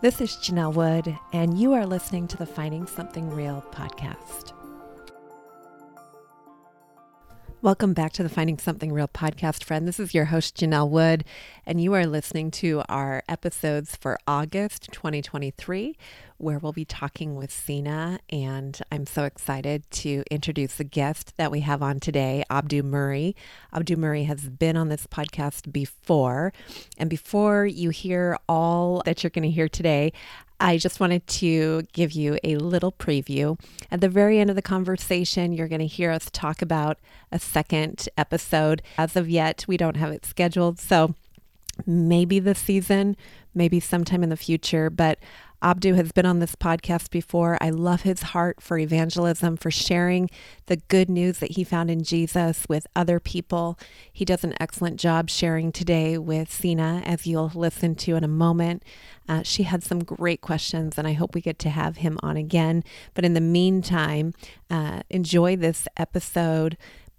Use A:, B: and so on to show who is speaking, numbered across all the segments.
A: This is Janelle Wood, and you are listening to the Finding Something Real podcast. Welcome back to the Finding Something Real podcast, friend. This is your host, Janelle Wood, and you are listening to our episodes for August 2023, where we'll be talking with Signe. And I'm so excited to introduce the guest that we have on today, Abdu Murray. Abdu Murray has been on this podcast before. And before you hear all that you're going to hear today, I just wanted to give you a little preview. At the very end of the conversation, you're going to hear us talk about a second episode. As of yet, we don't have it scheduled. So maybe this season, maybe sometime in the future. But Abdu has been on this podcast before. I love his heart for evangelism, for sharing the good news that he found in Jesus with other people. He does an excellent job sharing today with Signe, as you'll listen to in a moment. Uh, she had some great questions, and I hope we get to have him on again. But in the meantime, uh, enjoy this episode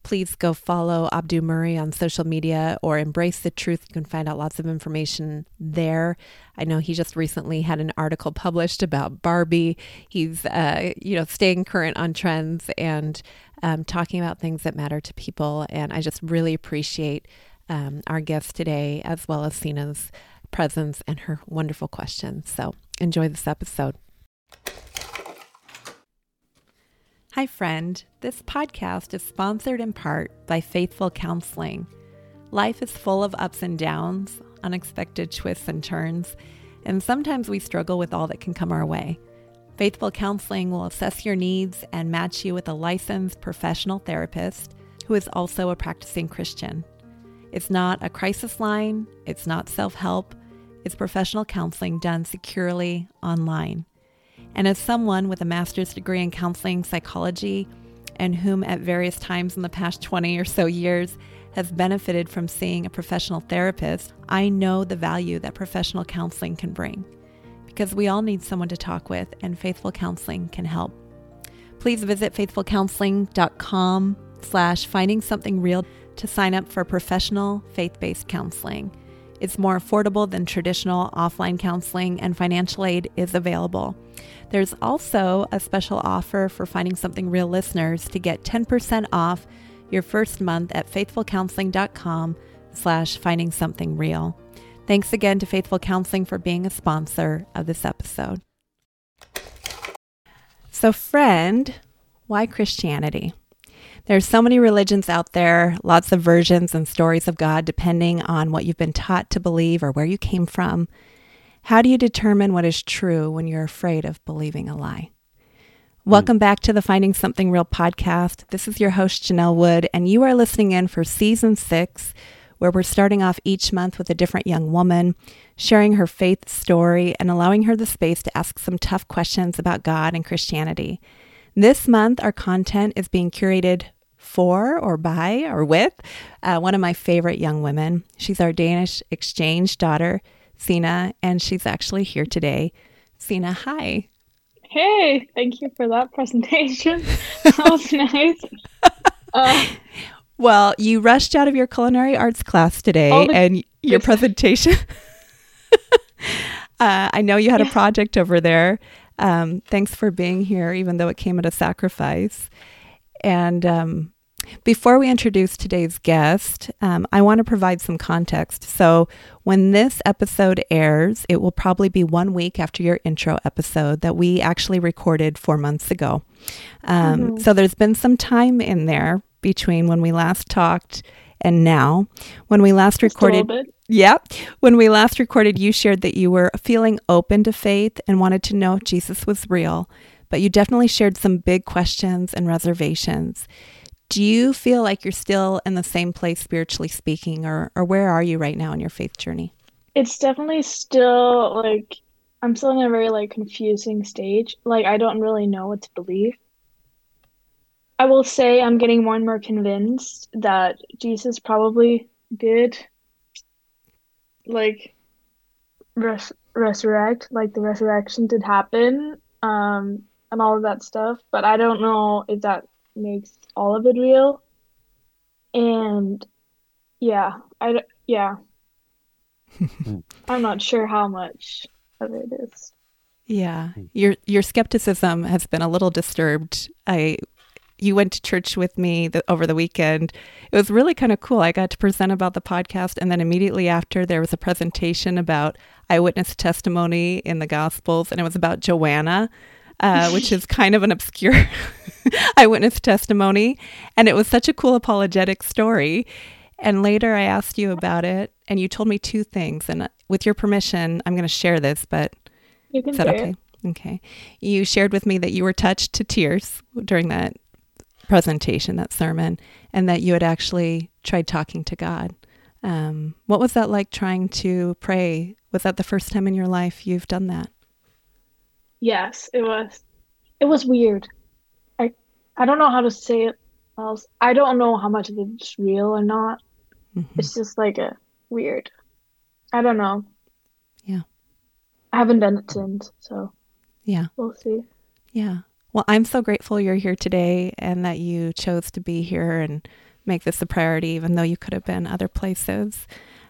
A: please go follow Abdu Murray on social media or Embrace the Truth. You can find out lots of information there. I know he just recently had an article published about Barbie. He's, uh, you know, staying current on trends and um, talking about things that matter to people. And I just really appreciate um, our guest today, as well as Signe's presence and her wonderful questions. So enjoy this episode. Hi, friend. This podcast is sponsored in part by Faithful Counseling. Life is full of ups and downs, unexpected twists and turns, and sometimes we struggle with all that can come our way. Faithful Counseling will assess your needs and match you with a licensed professional therapist who is also a practicing Christian. It's not a crisis line, it's not self help, it's professional counseling done securely online. And as someone with a master's degree in counseling psychology, and whom at various times in the past 20 or so years has benefited from seeing a professional therapist, I know the value that professional counseling can bring. Because we all need someone to talk with, and Faithful Counseling can help. Please visit faithfulcounseling.com slash finding something real to sign up for professional faith-based counseling. It's more affordable than traditional offline counseling, and financial aid is available. There's also a special offer for Finding Something Real listeners to get 10% off your first month at faithfulcounseling.com slash finding something real. Thanks again to Faithful Counseling for being a sponsor of this episode. So, friend, why Christianity? There's so many religions out there, lots of versions and stories of God depending on what you've been taught to believe or where you came from. How do you determine what is true when you're afraid of believing a lie? Hmm. Welcome back to the Finding Something Real podcast. This is your host, Janelle Wood, and you are listening in for season six, where we're starting off each month with a different young woman, sharing her faith story and allowing her the space to ask some tough questions about God and Christianity. This month, our content is being curated for or by or with uh, one of my favorite young women. She's our Danish exchange daughter. Signe, and she's actually here today. Signe, hi.
B: Hey, thank you for that presentation. that was nice.
A: Uh, well, you rushed out of your culinary arts class today, the- and your presentation. uh, I know you had yeah. a project over there. Um, thanks for being here, even though it came at a sacrifice. And um, before we introduce today's guest, um, I want to provide some context. So, when this episode airs, it will probably be one week after your intro episode that we actually recorded four months ago. Um, mm-hmm. So, there's been some time in there between when we last talked and now. When we last Just recorded, Yep. When we last recorded, you shared that you were feeling open to faith and wanted to know if Jesus was real, but you definitely shared some big questions and reservations. Do you feel like you're still in the same place spiritually speaking, or, or where are you right now in your faith journey?
B: It's definitely still like I'm still in a very like confusing stage. Like I don't really know what to believe. I will say I'm getting more and more convinced that Jesus probably did like res- resurrect, like the resurrection did happen, um, and all of that stuff. But I don't know if that makes all of it real. And yeah, I yeah. I'm not sure how much of it is.
A: Yeah. Your your skepticism has been a little disturbed. I you went to church with me the, over the weekend. It was really kind of cool. I got to present about the podcast, and then immediately after, there was a presentation about eyewitness testimony in the Gospels, and it was about Joanna, uh, which is kind of an obscure eyewitness testimony. And it was such a cool apologetic story. And later, I asked you about it, and you told me two things. And uh, with your permission, I'm going to share this, but
B: You can
A: is that okay?
B: it.
A: Okay. You shared with me that you were touched to tears during that presentation, that sermon, and that you had actually tried talking to God. Um, what was that like trying to pray? Was that the first time in your life you've done that?
B: Yes, it was. It was weird. I I don't know how to say it else. I don't know how much of it's real or not.
A: Mhm.
B: It's just like a weird. I don't know.
A: Yeah.
B: I haven't done it since, so
A: Yeah.
B: we'll see.
A: Yeah. Well, I'm so grateful you're here today and that you chose to be here and make this a priority, even though you could have been other places.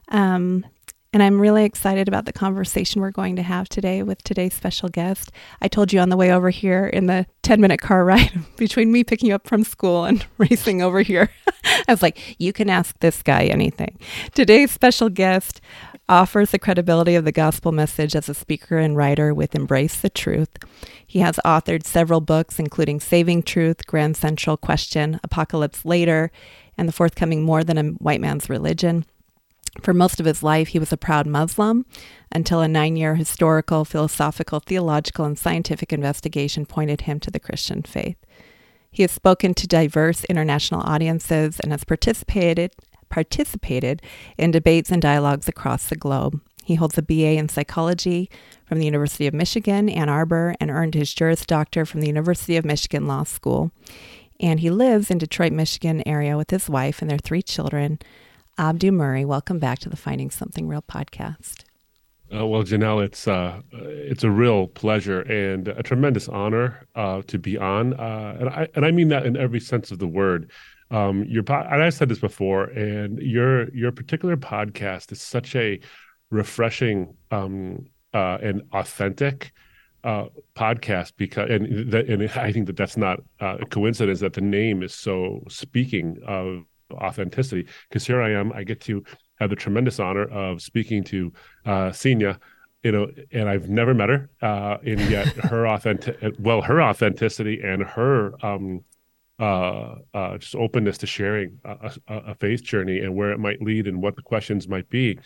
A: Um, and I'm really excited about the conversation we're going to have today with today's special guest. I told you on the way over here in the 10 minute car ride between me picking you up from school and racing over here. I was like, you can ask this guy anything. Today's special guest offers the credibility of the gospel message as a speaker and writer with Embrace the Truth. He has authored several books, including Saving Truth, Grand Central Question, Apocalypse Later, and the forthcoming More Than a White Man's Religion. For most of his life, he was a proud Muslim until a nine year historical, philosophical, theological, and scientific investigation pointed him to the Christian faith. He has spoken to diverse international audiences and has participated participated in debates and dialogues across the globe. He holds a BA in psychology from the University of Michigan, Ann Arbor, and earned his Juris Doctor from the University of Michigan Law School. And he lives in Detroit, Michigan area with his wife and their three children. Abdu Murray, welcome back to the Finding Something Real podcast.
C: Uh, well, Janelle, it's uh, it's a real pleasure and a tremendous honor uh, to be on, uh, and I and I mean that in every sense of the word. Um, your and I've said this before, and your your particular podcast is such a refreshing um, uh, and authentic uh, podcast because, and that, and I think that that's not a coincidence that the name is so speaking of authenticity. Because here I am, I get to have the tremendous honor of speaking to uh, Signe, you know, and I've never met her, uh, and yet her authentic, well, her authenticity and her um, uh, uh, just openness to sharing a, a, a faith journey and where it might lead and what the questions might be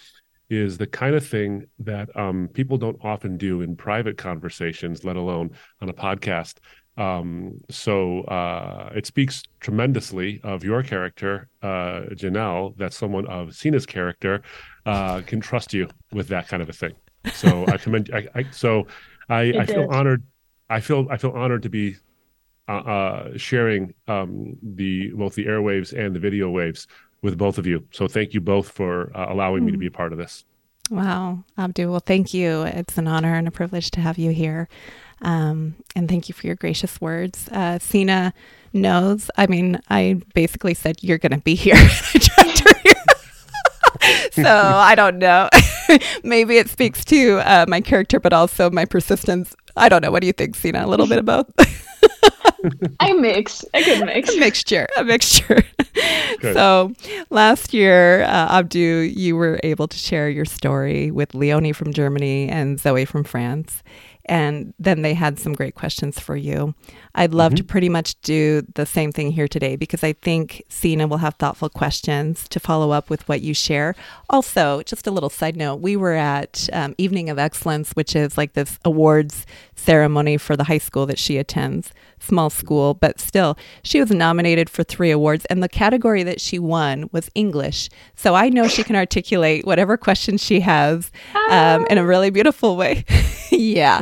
C: is the kind of thing that um, people don't often do in private conversations, let alone on a podcast. Um, so uh, it speaks tremendously of your character, uh, Janelle, that someone of Signe's character uh, can trust you with that kind of a thing. So I commend. I, I so I, I feel honored. I feel I feel honored to be uh, uh, sharing um, the both the airwaves and the video waves with both of you. So thank you both for uh, allowing me to be a part of this.
A: Wow, Abdul. Well, thank you. It's an honor and a privilege to have you here. Um, and thank you for your gracious words. Uh, Signe knows, I mean, I basically said, You're going to be here. I dragged her here. so I don't know. Maybe it speaks to uh, my character, but also my persistence. I don't know. What do you think, Signe? A little bit about
B: I mix. I could mix.
A: a mixture, a mixture.
C: Good.
A: So last year, uh, Abdu, you were able to share your story with Leonie from Germany and Zoe from France. And then they had some great questions for you. I'd love to pretty much do the same thing here today because I think Signe will have thoughtful questions to follow up with what you share. Also, just a little side note we were at um, Evening of Excellence, which is like this awards ceremony for the high school that she attends, small school, but still, she was nominated for three awards, and the category that she won was English. So I know she can articulate whatever questions she has um, in a really beautiful way. yeah.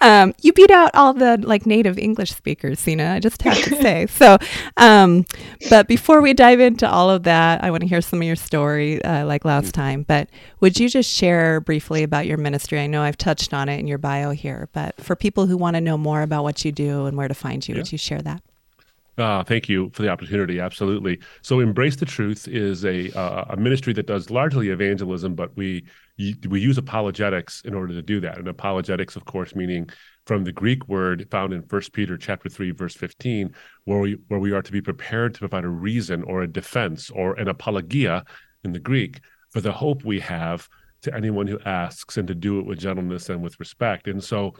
A: Um, you beat out all the like native English speakers, Signe. I just have to say. So, um, but before we dive into all of that, I want to hear some of your story, uh, like last time. But would you just share briefly about your ministry? I know I've touched on it in your bio here, but for people who want to know more about what you do and where to find you, would you share that?
C: Uh, thank you for the opportunity. Absolutely. So, Embrace the Truth is a uh, a ministry that does largely evangelism, but we we use apologetics in order to do that. And apologetics, of course, meaning from the Greek word found in First Peter chapter three, verse fifteen, where we where we are to be prepared to provide a reason or a defense or an apologia in the Greek for the hope we have to anyone who asks, and to do it with gentleness and with respect. And so,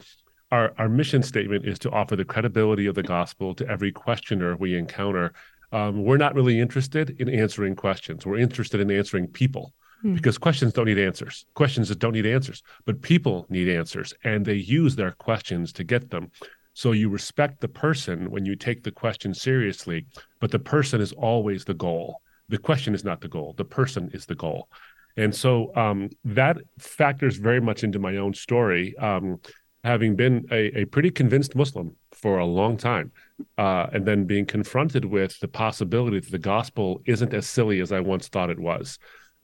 C: our, our mission statement is to offer the credibility of the gospel to every questioner we encounter. Um, we're not really interested in answering questions. We're interested in answering people hmm. because questions don't need answers. Questions that don't need answers, but people need answers and they use their questions to get them. So you respect the person when you take the question seriously, but the person is always the goal. The question is not the goal, the person is the goal. And so um, that factors very much into my own story. Um, having been a, a pretty convinced Muslim for a long time, uh, and then being confronted with the possibility that the gospel isn't as silly as I once thought it was.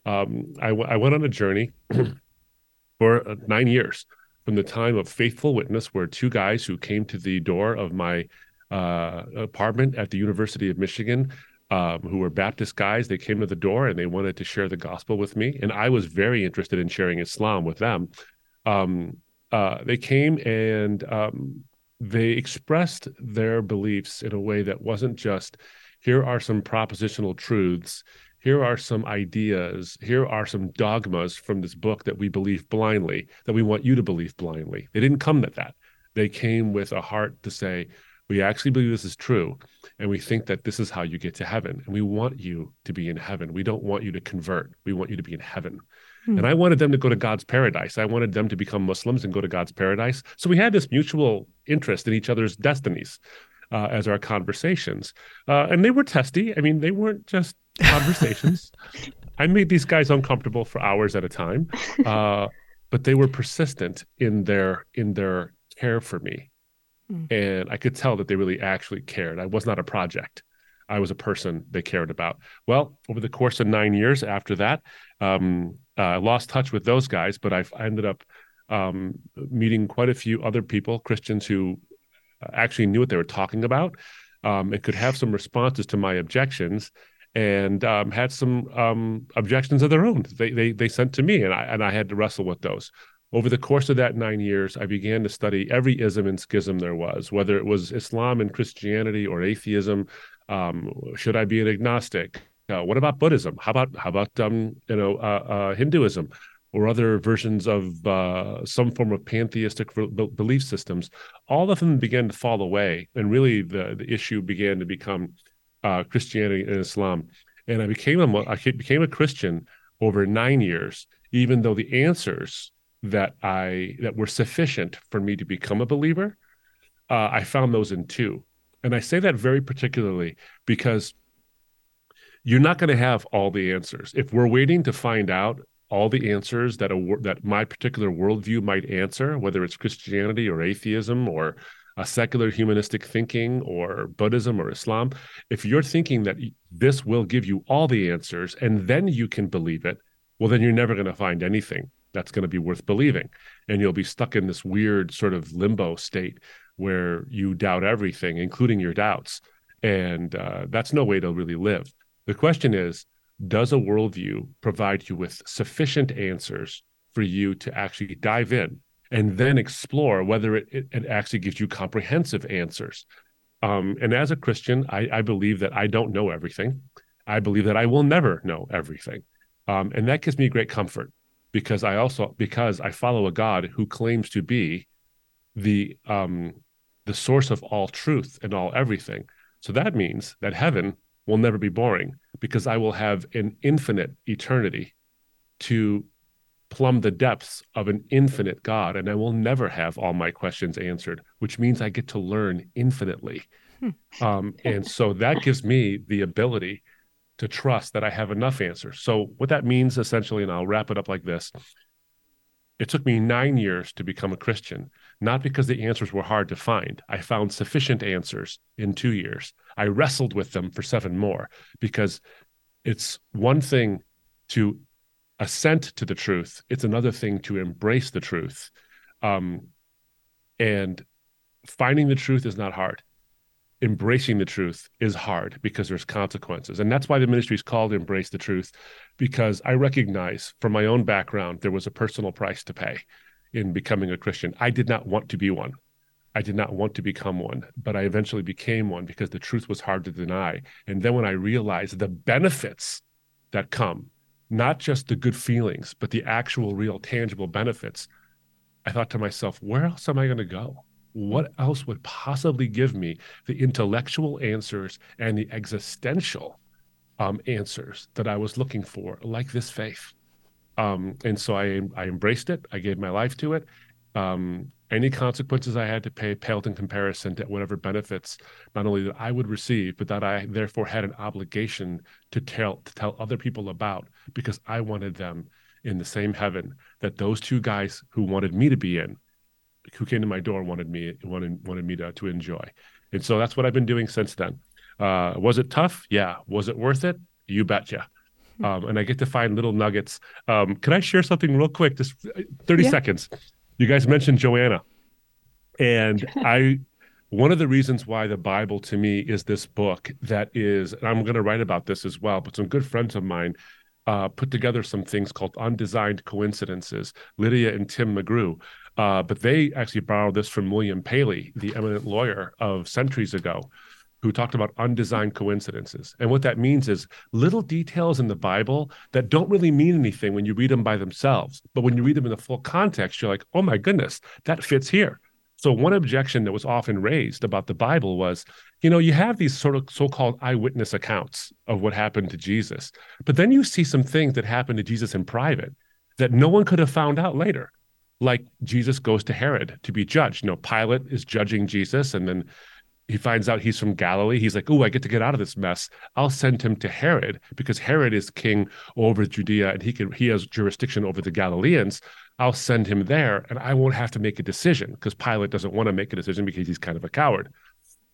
C: Um, I, w- I went on a journey for uh, nine years from the time of faithful witness, where two guys who came to the door of my uh, apartment at the University of Michigan, um, who were Baptist guys, they came to the door and they wanted to share the gospel with me, and I was very interested in sharing Islam with them. Um, uh, they came and um, they expressed their beliefs in a way that wasn't just here are some propositional truths. Here are some ideas. Here are some dogmas from this book that we believe blindly that we want you to believe blindly. They didn't come at that. They came with a heart to say we actually believe this is true and we think that this is how you get to heaven and we want you to be in heaven. We don't want you to convert. We want you to be in heaven Hmm. And I wanted them to go to God's paradise. I wanted them to become Muslims and go to God's paradise. So we had this mutual interest in each other's destinies uh, as our conversations. Uh, and they were testy. I mean, they weren't just conversations. I made these guys uncomfortable for hours at a time, uh, but they were persistent in their in their care for me, hmm. and I could tell that they really actually cared. I was not a project. I was a person they cared about. Well, over the course of nine years after that, um, I uh, lost touch with those guys, but I, I ended up um, meeting quite a few other people, Christians who uh, actually knew what they were talking about um, and could have some responses to my objections and um, had some um, objections of their own. They, they, they sent to me, and I, and I had to wrestle with those. Over the course of that nine years, I began to study every ism and schism there was, whether it was Islam and Christianity or atheism. Um, should I be an agnostic? Uh, what about Buddhism? How about how about um, you know uh, uh, Hinduism or other versions of uh, some form of pantheistic belief systems? All of them began to fall away, and really the the issue began to become uh, Christianity and Islam. And I became a I became a Christian over nine years, even though the answers that I that were sufficient for me to become a believer, uh, I found those in two. And I say that very particularly because you're not going to have all the answers. If we're waiting to find out all the answers that a that my particular worldview might answer, whether it's Christianity or atheism or a secular humanistic thinking or Buddhism or Islam, if you're thinking that this will give you all the answers and then you can believe it, well, then you're never going to find anything that's going to be worth believing. And you'll be stuck in this weird sort of limbo state where you doubt everything, including your doubts. And uh, that's no way to really live. The question is Does a worldview provide you with sufficient answers for you to actually dive in and then explore whether it, it, it actually gives you comprehensive answers? Um, and as a Christian, I, I, believe that I don't know everything. I believe that I will never know everything. Um, and that gives me great comfort because I also because I follow a God who claims to be the um, the source of all truth and all everything. So that means that heaven will never be boring because I will have an infinite eternity to plumb the depths of an infinite God, and I will never have all my questions answered, which means I get to learn infinitely. Hmm. um, and so that gives me the ability to trust that I have enough answers. So, what that means essentially, and I'll wrap it up like this it took me nine years to become a Christian, not because the answers were hard to find. I found sufficient answers in two years. I wrestled with them for seven more because it's one thing to assent to the truth, it's another thing to embrace the truth. Um, and finding the truth is not hard. embracing the truth is hard because there's consequences. And that's why the ministry is called Embrace the Truth, because I recognize from my own background, there was a personal price to pay in becoming a Christian. I did not want to be one. I did not want to become one, but I eventually became one because the truth was hard to deny. And then when I realized the benefits that come, not just the good feelings, but the actual, real, tangible benefits, I thought to myself, where else am I going to go? what else would possibly give me the intellectual answers and the existential um, answers that I was looking for, like this faith? Um, and so I, I embraced it. I gave my life to it. Um, any consequences I had to pay paled in comparison to whatever benefits, not only that I would receive, but that I therefore had an obligation to tell to tell other people about, because I wanted them in the same heaven that those two guys who wanted me to be in who came to my door wanted me wanted wanted me to to enjoy, and so that's what I've been doing since then. Uh, was it tough? Yeah. Was it worth it? You betcha. Hmm. Um, and I get to find little nuggets. Um, can I share something real quick? Just uh, thirty yeah. seconds. You guys mentioned Joanna, and I. One of the reasons why the Bible to me is this book that is, and I'm going to write about this as well, but some good friends of mine uh, put together some things called undesigned coincidences. Lydia and Tim McGrew, uh, but they actually borrowed this from William Paley, the eminent lawyer of centuries ago, who talked about undesigned coincidences. And what that means is little details in the Bible that don't really mean anything when you read them by themselves. But when you read them in the full context, you're like, oh my goodness, that fits here. So one objection that was often raised about the Bible was, you know, you have these sort of so-called eyewitness accounts of what happened to Jesus, but then you see some things that happened to Jesus in private that no one could have found out later like Jesus goes to Herod to be judged. You know, Pilate is judging Jesus, and then he finds out he's from Galilee. He's like, "Oh, I get to get out of this mess. I'll send him to Herod because Herod is king over Judea and he can he has jurisdiction over the Galileans. I'll send him there, and I won't have to make a decision because Pilate doesn't want to make a decision because he's kind of a coward."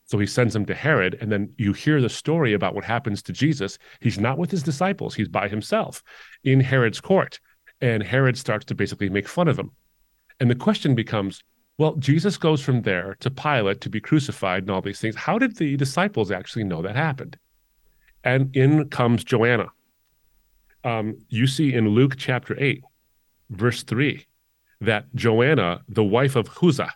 C: So he sends him to Herod, and then you hear the story about what happens to Jesus. He's not with his disciples; he's by himself in Herod's court, and Herod starts to basically make fun of him and the question becomes well, Jesus goes from there to Pilate to be crucified and all these things. How did the disciples actually know that happened? And in comes Joanna. Um, you see in Luke chapter 8, verse 3, that Joanna, the wife of Chuza,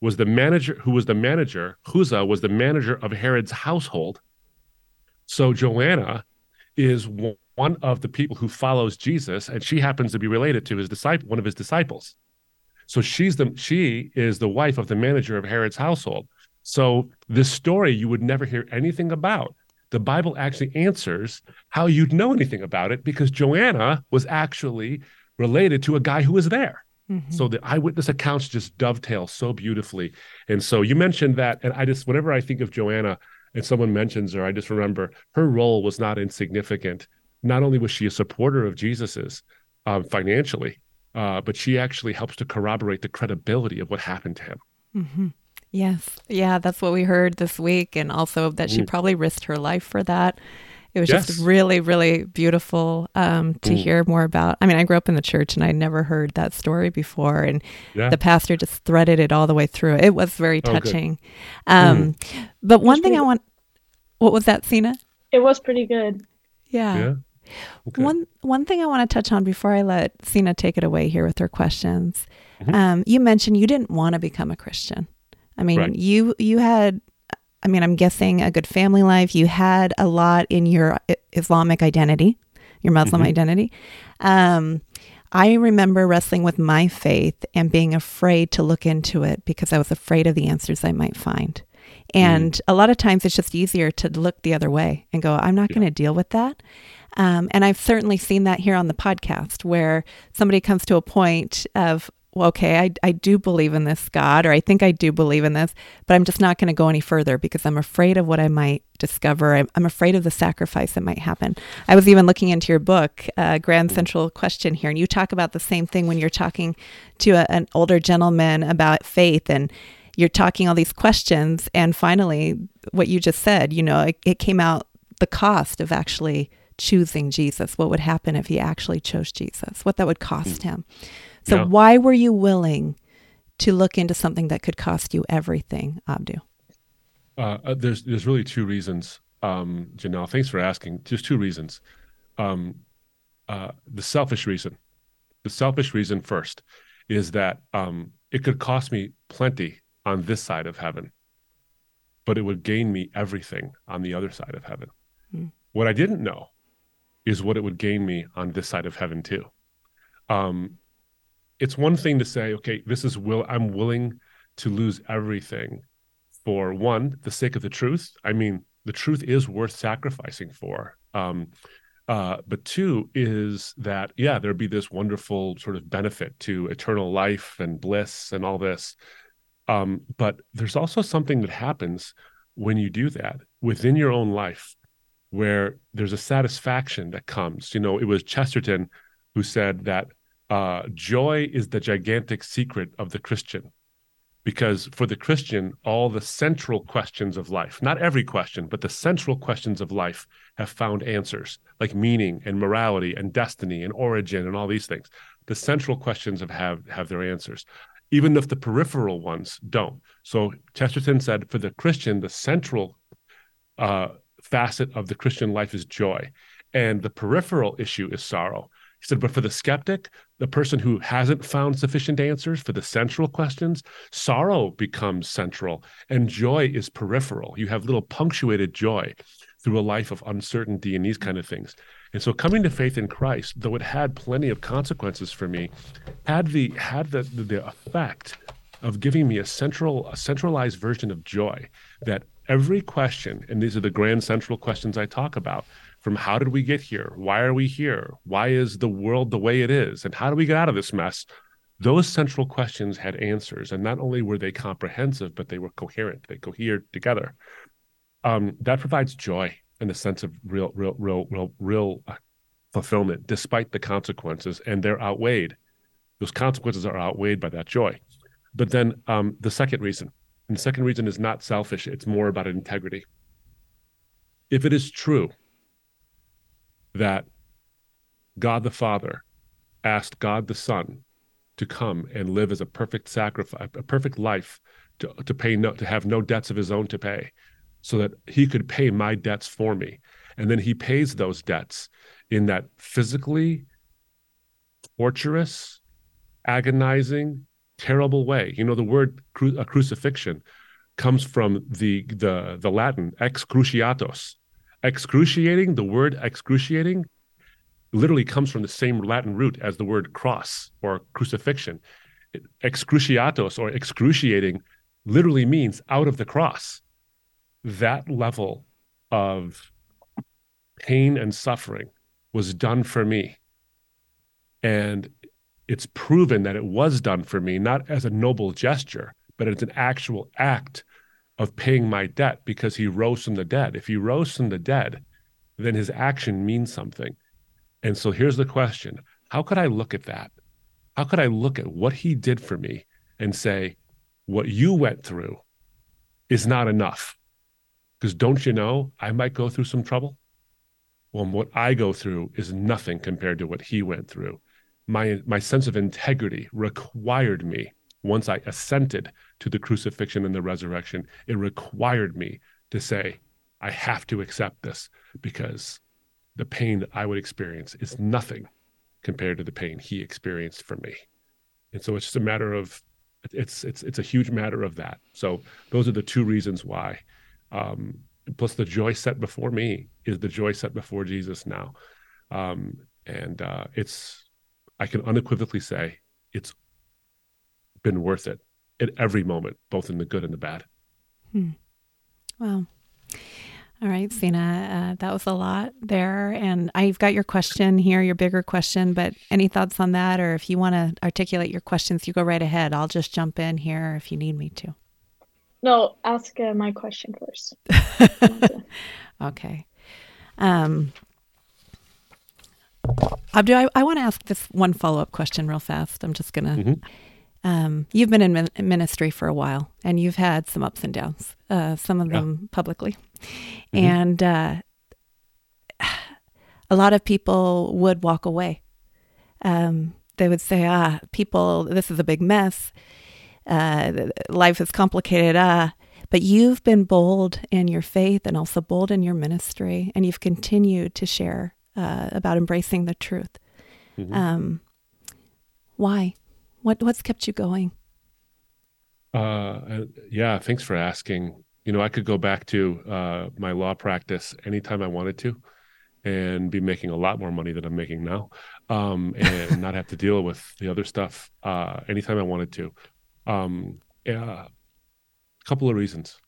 C: was the manager who was the manager. Chuza was the manager of Herod's household. So Joanna is one of the people who follows Jesus, and she happens to be related to his disciple, one of his disciples. So she's the she is the wife of the manager of Herod's household. So this story you would never hear anything about. The Bible actually answers how you'd know anything about it because Joanna was actually related to a guy who was there. Mm-hmm. So the eyewitness accounts just dovetail so beautifully. And so you mentioned that, and I just whenever I think of Joanna and someone mentions her, I just remember her role was not insignificant. Not only was she a supporter of Jesus's um, financially, uh, but she actually helps to corroborate the credibility of what happened to him.
A: Mm-hmm. Yes. Yeah, that's what we heard this week. And also that she mm. probably risked her life for that. It was yes. just really, really beautiful um, to mm. hear more about. I mean, I grew up in the church and I never heard that story before. And yeah. the pastor just threaded it all the way through. It was very oh, touching. Oh, um, mm. But one thing I want, what was that, Signe?
B: It was pretty good.
A: Yeah. yeah. Okay. One one thing I want to touch on before I let Signe take it away here with her questions. Mm-hmm. Um, you mentioned you didn't want to become a Christian. I mean, right. you you had. I mean, I'm guessing a good family life. You had a lot in your Islamic identity, your Muslim mm-hmm. identity. Um, I remember wrestling with my faith and being afraid to look into it because I was afraid of the answers I might find. And mm. a lot of times it's just easier to look the other way and go, I'm not yeah. going to deal with that. Um, and I've certainly seen that here on the podcast where somebody comes to a point of, well, okay, I, I do believe in this God, or I think I do believe in this, but I'm just not going to go any further because I'm afraid of what I might discover. I'm, I'm, afraid of the sacrifice that might happen. I was even looking into your book, uh, Grand mm. Central Question here, and you talk about the same thing when you're talking to a, an older gentleman about faith and you're talking all these questions. And finally, what you just said, you know, it, it came out the cost of actually choosing Jesus, what would happen if he actually chose Jesus, what that would cost hmm. him. So, yeah. why were you willing to look into something that could cost you everything, Abdu?
C: Uh, uh, there's there's really two reasons, um, Janelle. Thanks for asking. Just two reasons. Um, uh, the selfish reason, the selfish reason first, is that um, it could cost me plenty on this side of heaven, but it would gain me everything on the other side of heaven. Mm. What I didn't know is what it would gain me on this side of heaven too. Um, it's one thing to say, okay, this is will I'm willing to lose everything for one, the sake of the truth. I mean, the truth is worth sacrificing for. Um, uh, but two is that yeah, there'd be this wonderful sort of benefit to eternal life and bliss and all this. Um, but there's also something that happens when you do that within your own life, where there's a satisfaction that comes. You know, it was Chesterton who said that uh, joy is the gigantic secret of the Christian because for the Christian, all the central questions of life, not every question, but the central questions of life have found answers, like meaning and morality and destiny and origin and all these things. The central questions have have, have their answers, even if the peripheral ones don't. So Chesterton said, for the Christian, the central uh, facet of the Christian life is joy, and the peripheral issue is sorrow. He said, but for the skeptic, the person who hasn't found sufficient answers for the central questions, sorrow becomes central and joy is peripheral. You have little punctuated joy through a life of uncertainty and these kind of things. And so coming to faith in Christ, though it had plenty of consequences for me, had the had the the, effect of giving me a central a centralized version of joy that every question and these are the grand central questions I talk about from how did we get here? Why are we here? Why is the world the way it is? And how do we get out of this mess? Those central questions had answers. And not only were they comprehensive, but they were coherent. They cohered together. Um, that provides joy and a sense of real, real, real, real, real uh, fulfillment, despite the consequences. And they're outweighed. Those consequences are outweighed by that joy. But then um, the second reason, and second reason is not selfish, it's more about integrity. If it is true that God the Father asked God the Son to come and live as a perfect sacrifice, a perfect life to, to pay no, to have no debts of his own to pay so that he could pay my debts for me. And then he pays those debts in that physically torturous, agonizing, terrible way. You know, the word cru- a crucifixion comes from the the the Latin ex cruciatus, excruciating, the word excruciating literally comes from the same Latin root as the word cross or crucifixion. Excruciatus or excruciating literally means out of the cross. That level of pain and suffering was done for me. And it's proven that it was done for me, not as a noble gesture, but as an actual act of paying my debt because he rose from the dead. If he rose from the dead, then his action means something. And so here's the question How could I look at that? How could I look at what he did for me and say, what you went through is not enough? Because don't you know, I might go through some trouble? Well, what I go through is nothing compared to what he went through. My, my sense of integrity required me once I assented to the crucifixion and the resurrection, it required me to say, I have to accept this because the pain that I would experience is nothing compared to the pain he experienced for me. And so it's just a matter of it's it's it's a huge matter of that. So those are the two reasons why. Um, plus the joy set before me is the joy set before Jesus now. Um, and uh, it's I can unequivocally say it's been worth it at every moment, both in the good and the bad.
A: Hmm. Wow. All right, Signe, uh, that was a lot there. And I've got your question here, your bigger question, but any thoughts on that? Or if you want to articulate your questions, you go right ahead. I'll just jump in here if you need me to.
B: No, ask uh, my question first.
A: okay. Um, Abdu, I, I want to ask this one follow up question real fast. I'm just going to. Mm-hmm. Um, you've been in ministry for a while and you've had some ups and downs, uh, some of them publicly. Mm-hmm. And uh, a lot of people would walk away. Um, they would say, ah, people, this is a big mess. Uh, life is complicated. Ah, But you've been bold in your faith and also bold in your ministry, and you've continued to share uh, about embracing the truth. Mm-hmm. Um, why? What what's kept you going?
C: Uh, yeah, thanks for asking. You know, I could go back to uh, my law practice anytime I wanted to, and be making a lot more money than I'm making now, um, and not have to deal with the other stuff uh, anytime I wanted to. Um, a couple of reasons.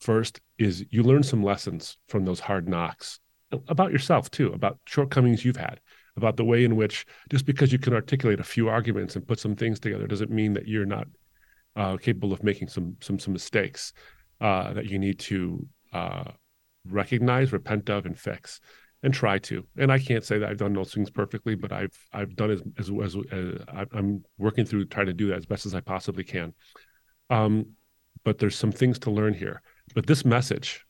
C: First is you learn some lessons from those hard knocks about yourself too, about shortcomings you've had, about the way in which just because you can articulate a few arguments and put some things together doesn't mean that you're not uh, capable of making some some some mistakes uh, that you need to uh, recognize, repent of, and fix, and try to. And I can't say that I've done those things perfectly, but I've I've done as as, as, as I'm working through trying to do that as best as I possibly can. Um, but there's some things to learn here. But this message,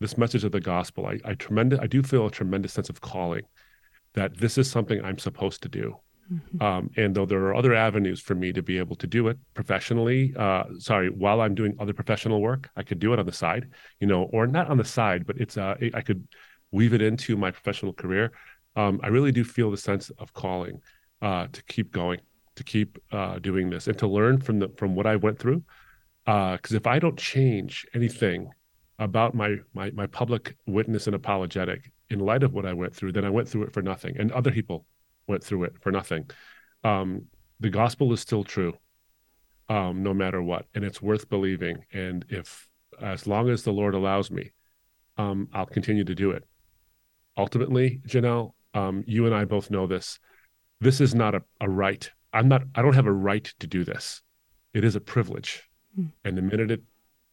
C: this message of the gospel, I I tremendous I do feel a tremendous sense of calling that this is something I'm supposed to do. Mm-hmm. Um, and though there are other avenues for me to be able to do it professionally, uh, sorry, while I'm doing other professional work, I could do it on the side, you know, or not on the side, but it's uh, I could weave it into my professional career. Um, I really do feel the sense of calling uh, to keep going, to keep uh, doing this, and to learn from the from what I went through. Because uh, if I don't change anything about my my my public witness and apologetic in light of what I went through, then I went through it for nothing, and other people went through it for nothing. Um, the gospel is still true, um, no matter what, and it's worth believing. And if, as long as the Lord allows me, um, I'll continue to do it. Ultimately, Janelle, um, you and I both know this. This is not a, a right. I'm not. I don't have a right to do this. It is a privilege, mm. and the minute it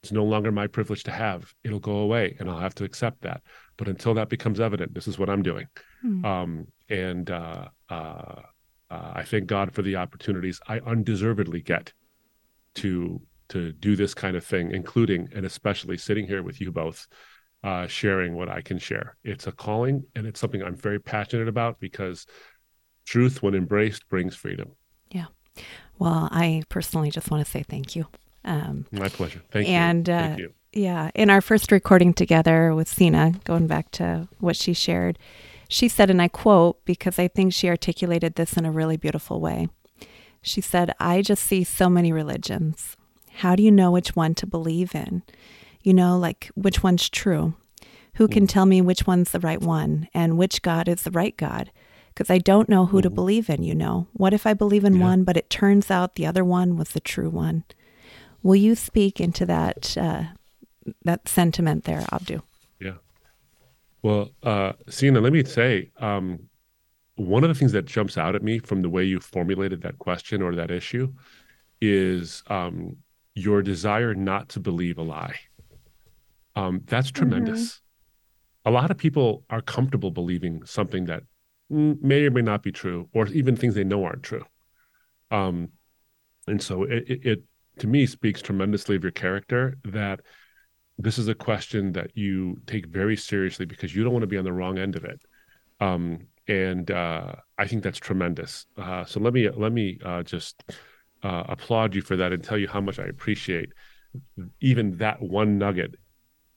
C: it's no longer my privilege to have. It'll go away, and I'll have to accept that. But until that becomes evident, this is what I'm doing. Mm. Um, and uh, uh, uh, I thank God for the opportunities I undeservedly get to to do this kind of thing, including and especially sitting here with you both, uh, sharing what I can share. It's a calling, and it's something I'm very passionate about because truth, when embraced, brings freedom.
A: Yeah. Well, I personally just want to say thank you.
C: Um, My pleasure. Thank
A: and,
C: you.
A: And
C: uh,
A: yeah, in our first recording together with Signe, going back to what she shared, she said, and I quote because I think she articulated this in a really beautiful way. She said, I just see so many religions. How do you know which one to believe in? You know, like which one's true? Who can mm. tell me which one's the right one and which God is the right God? Because I don't know who to believe in, you know. What if I believe in yeah. one, but it turns out the other one was the true one? Will you speak into that uh, that sentiment there, Abdu?
C: Yeah. Well, uh, Signe, let me say, um, one of the things that jumps out at me from the way you formulated that question or that issue is um, your desire not to believe a lie. Um, that's tremendous. Mm-hmm. A lot of people are comfortable believing something that may or may not be true, or even things they know aren't true. Um, and so it, it, to me speaks tremendously of your character that this is a question that you take very seriously because you don't want to be on the wrong end of it. Um, and uh, i think that's tremendous. Uh, so let me let me uh, just uh, applaud you for that and tell you how much i appreciate even that one nugget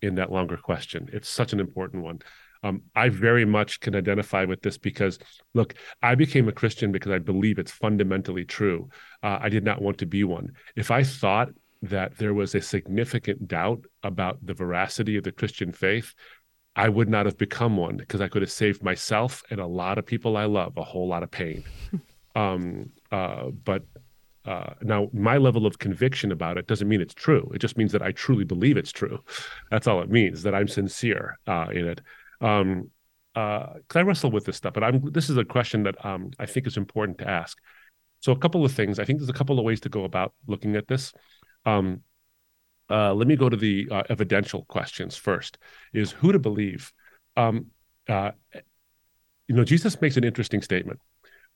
C: in that longer question. It's such an important one um, I very much can identify with this because, look, I became a Christian because I believe it's fundamentally true. Uh, I did not want to be one. If I thought that there was a significant doubt about the veracity of the Christian faith, I would not have become one because I could have saved myself and a lot of people I love a whole lot of pain. um, uh, but uh, now, my level of conviction about it doesn't mean it's true. It just means that I truly believe it's true. That's all it means. That I'm sincere uh, in it um, uh, I wrestle with this stuff, but I'm this is a question that um, I think is important to ask. So a couple of things. I think there's a couple of ways to go about looking at this. Um, uh, let me go to the uh, evidential questions first. Is who to believe? Um, uh, you know, Jesus makes an interesting statement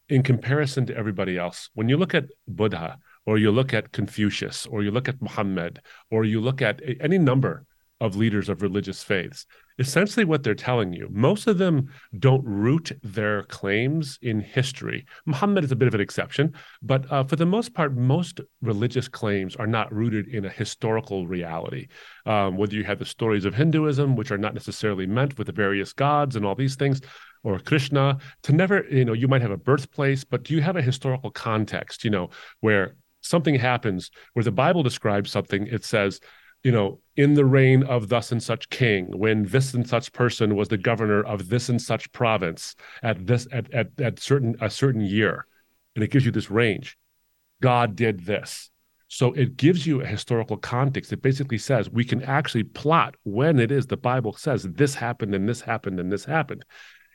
C: in comparison to everybody else. When you look at Buddha, or you look at Confucius, or you look at Muhammad, or you look at any number of leaders of religious faiths, essentially what they're telling you. Most of them don't root their claims in history. Muhammad is a bit of an exception, but uh, for the most part, most religious claims are not rooted in a historical reality. Um, whether you have the stories of Hinduism, which are not necessarily meant with the various gods and all these things, or Krishna, to never, you know, you might have a birthplace, but do you have a historical context, you know, where something happens, where the Bible describes something, it says, you know, in the reign of thus and such king, when this and such person was the governor of this and such province at this at at, at certain a certain year, and it gives you this range. God did this. So it gives you a historical context. It basically says we can actually plot when it is the Bible says this happened and this happened and this happened.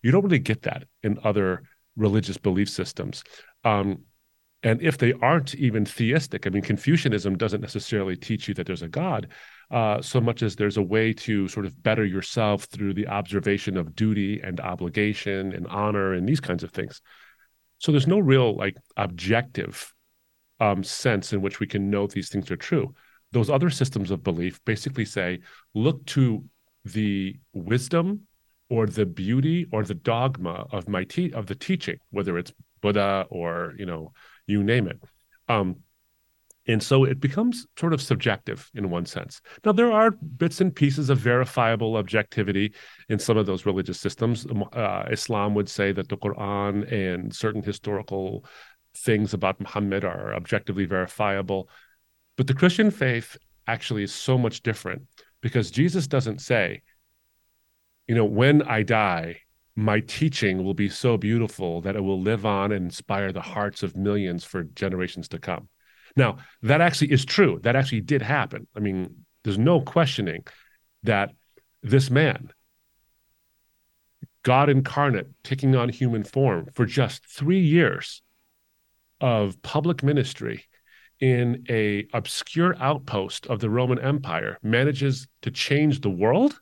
C: You don't really get that in other religious belief systems. Um, and if they aren't even theistic, I mean, Confucianism doesn't necessarily teach you that there's a God, uh, so much as there's a way to sort of better yourself through the observation of duty and obligation and honor and these kinds of things. So there's no real like objective um, sense in which we can know these things are true. Those other systems of belief basically say, look to the wisdom or the beauty or the dogma of my te- of the teaching, whether it's Buddha or you know you name it. Um, and so it becomes sort of subjective in one sense. Now, there are bits and pieces of verifiable objectivity in some of those religious systems. Um, uh, Islam would say that the Quran and certain historical things about Muhammad are objectively verifiable. But the Christian faith actually is so much different because Jesus doesn't say, you know, when I die, my teaching will be so beautiful that it will live on and inspire the hearts of millions for generations to come. Now, that actually is true. That actually did happen. I mean, there's no questioning that this man, God incarnate, taking on human form for just three years of public ministry in a obscure outpost of the Roman Empire, manages to change the world.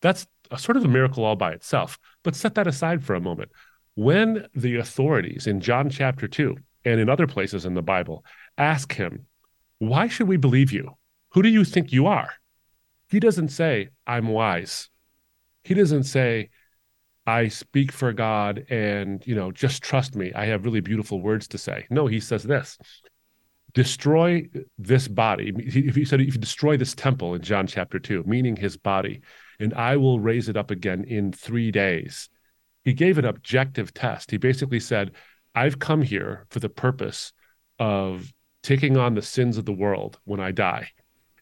C: That's a sort of a miracle all by itself. But set that aside for a moment. When the authorities in John chapter 2 and in other places in the Bible ask him, Why should we believe you? Who do you think you are? He doesn't say, I'm wise. He doesn't say, I speak for God and, you know, just trust me. I have really beautiful words to say. No, he says this destroy this body. He, he said, if you destroy this temple in John chapter 2, meaning his body, and I will raise it up again in three days. He gave an objective test. He basically said, I've come here for the purpose of taking on the sins of the world when I die,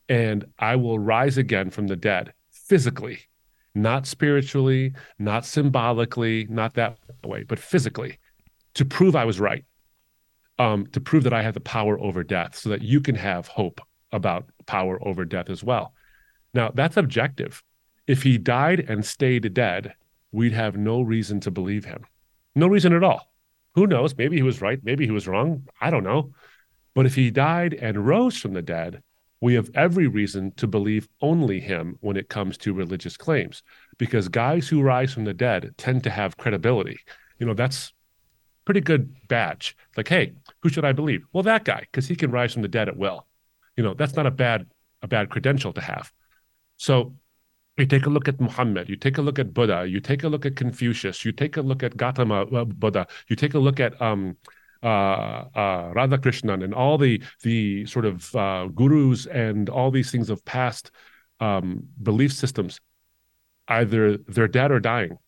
C: and I will rise again from the dead physically, not spiritually, not symbolically, not that way, but physically, to prove I was right, um, to prove that I have the power over death, so that you can have hope about power over death as well. Now, that's objective. If he died and stayed dead, we'd have no reason to believe him. No reason at all. Who knows? Maybe he was right. Maybe he was wrong. I don't know. But if he died and rose from the dead, we have every reason to believe only him when it comes to religious claims, because guys who rise from the dead tend to have credibility. You know, that's pretty good badge. Like, hey, who should I believe? Well, that guy, because he can rise from the dead at will. You know, that's not a bad a bad credential to have. So you take a look at Muhammad, you take a look at Buddha, you take a look at Confucius, you take a look at Gautama uh, Buddha, you take a look at um, uh, uh, Radhakrishnan and all the the sort of uh, gurus and all these things of past um, belief systems. Either they're dead or dying,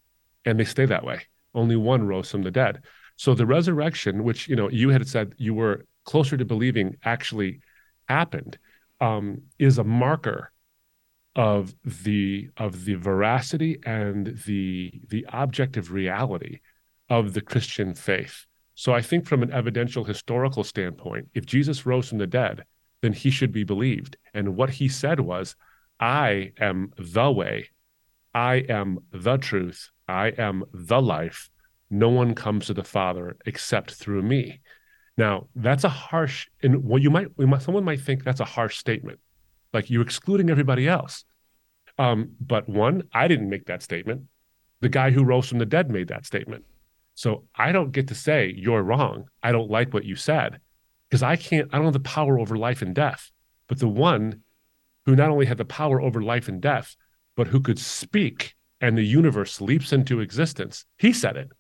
C: and they stay that way. Only one rose from the dead. So the resurrection, which you know you had said you were closer to believing actually happened, um, is a marker of the of the veracity and the the objective reality of the Christian faith. So I think from an evidential historical standpoint, if Jesus rose from the dead, then he should be believed. And what he said was, I am the way, I am the truth, I am the life. No one comes to the Father except through me. Now, that's a harsh, and what you might, someone might think that's a harsh statement like you're excluding everybody else. Um, but one, I didn't make that statement. The guy who rose from the dead made that statement. So I don't get to say you're wrong. I don't like what you said because I can't, I don't have the power over life and death. But the one who not only had the power over life and death, but who could speak and the universe leaps into existence, he said it.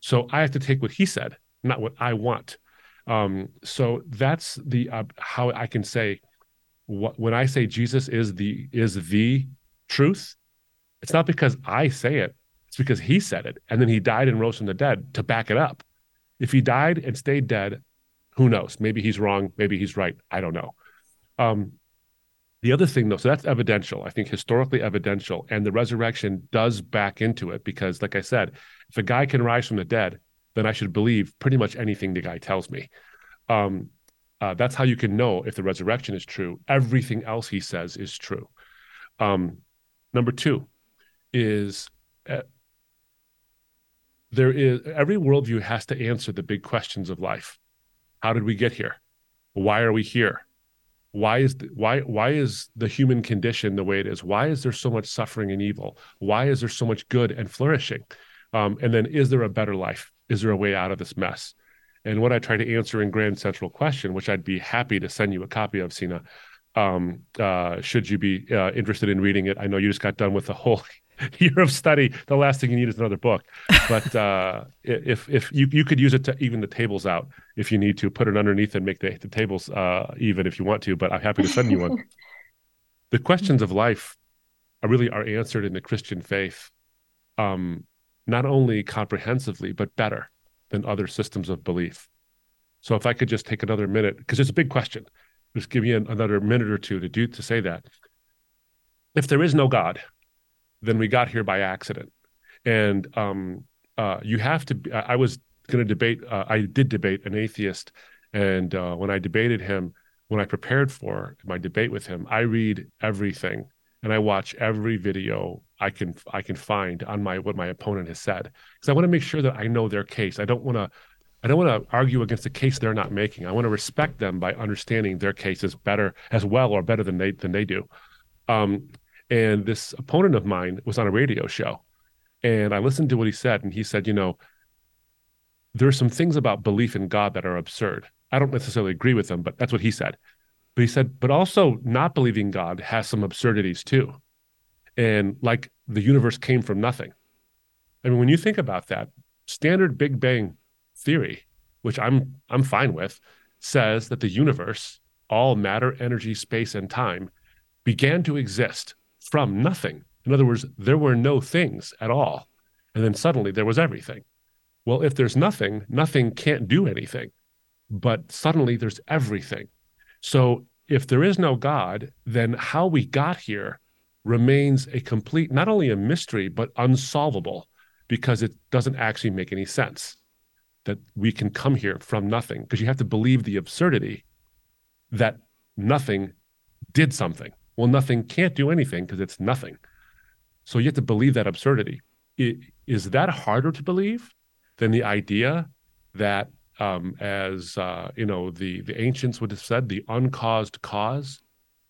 C: So I have to take what he said, not what I want. Um, so that's the uh, how I can say when I say Jesus is the is the truth. It's not because I say it; it's because He said it, and then He died and rose from the dead to back it up. If He died and stayed dead, who knows? Maybe He's wrong. Maybe He's right. I don't know. Um, the other thing, though, so that's evidential. I think historically evidential, and the resurrection does back into it because, like I said, if a guy can rise from the dead, then I should believe pretty much anything the guy tells me. Um, uh, that's how you can know if the resurrection is true. Everything else he says is true. Um, number two is uh, there is every worldview has to answer the big questions of life. How did we get here? Why are we here? why is the, why why is the human condition the way it is why is there so much suffering and evil why is there so much good and flourishing um, and then is there a better life is there a way out of this mess and what i try to answer in grand central question which i'd be happy to send you a copy of Signe um, uh, should you be uh, interested in reading it i know you just got done with the whole year of study, the last thing you need is another book. But uh, if if you you could use it to even the tables out if you need to, put it underneath and make the, the tables uh, even if you want to. But I'm happy to send you one. the questions of life are really are answered in the Christian faith, um, not only comprehensively but better than other systems of belief. So if I could just take another minute, because it's a big question, just give me an, another minute or two to do to say that. If there is no God, then we got here by accident. And um, uh, you have to. I was going to debate. Uh, I did debate an atheist, and uh, when I debated him, when I prepared for my debate with him, I read everything and I watch every video I can I can find on my what my opponent has said because I want to make sure that I know their case. I don't want to. I don't want to argue against a case they're not making. I want to respect them by understanding their case is better as well or better than they than they do. Um, and this opponent of mine was on a radio show. And I listened to what he said. And he said, you know, there are some things about belief in God that are absurd. I don't necessarily agree with them, but that's what he said. But he said, but also not believing God has some absurdities too. And like the universe came from nothing. I mean, when you think about that, standard Big Bang theory, which I'm I'm fine with, says that the universe, all matter, energy, space, and time, began to exist from nothing. In other words, there were no things at all. And then suddenly there was everything. Well, if there's nothing, nothing can't do anything. But suddenly there's everything. So if there is no God, then how we got here remains a complete, not only a mystery, but unsolvable because it doesn't actually make any sense that we can come here from nothing because you have to believe the absurdity that nothing did something. Well, nothing can't do anything because it's nothing. So you have to believe that absurdity. Is that harder to believe than the idea that, um, as uh, you know, the the ancients would have said, the uncaused cause,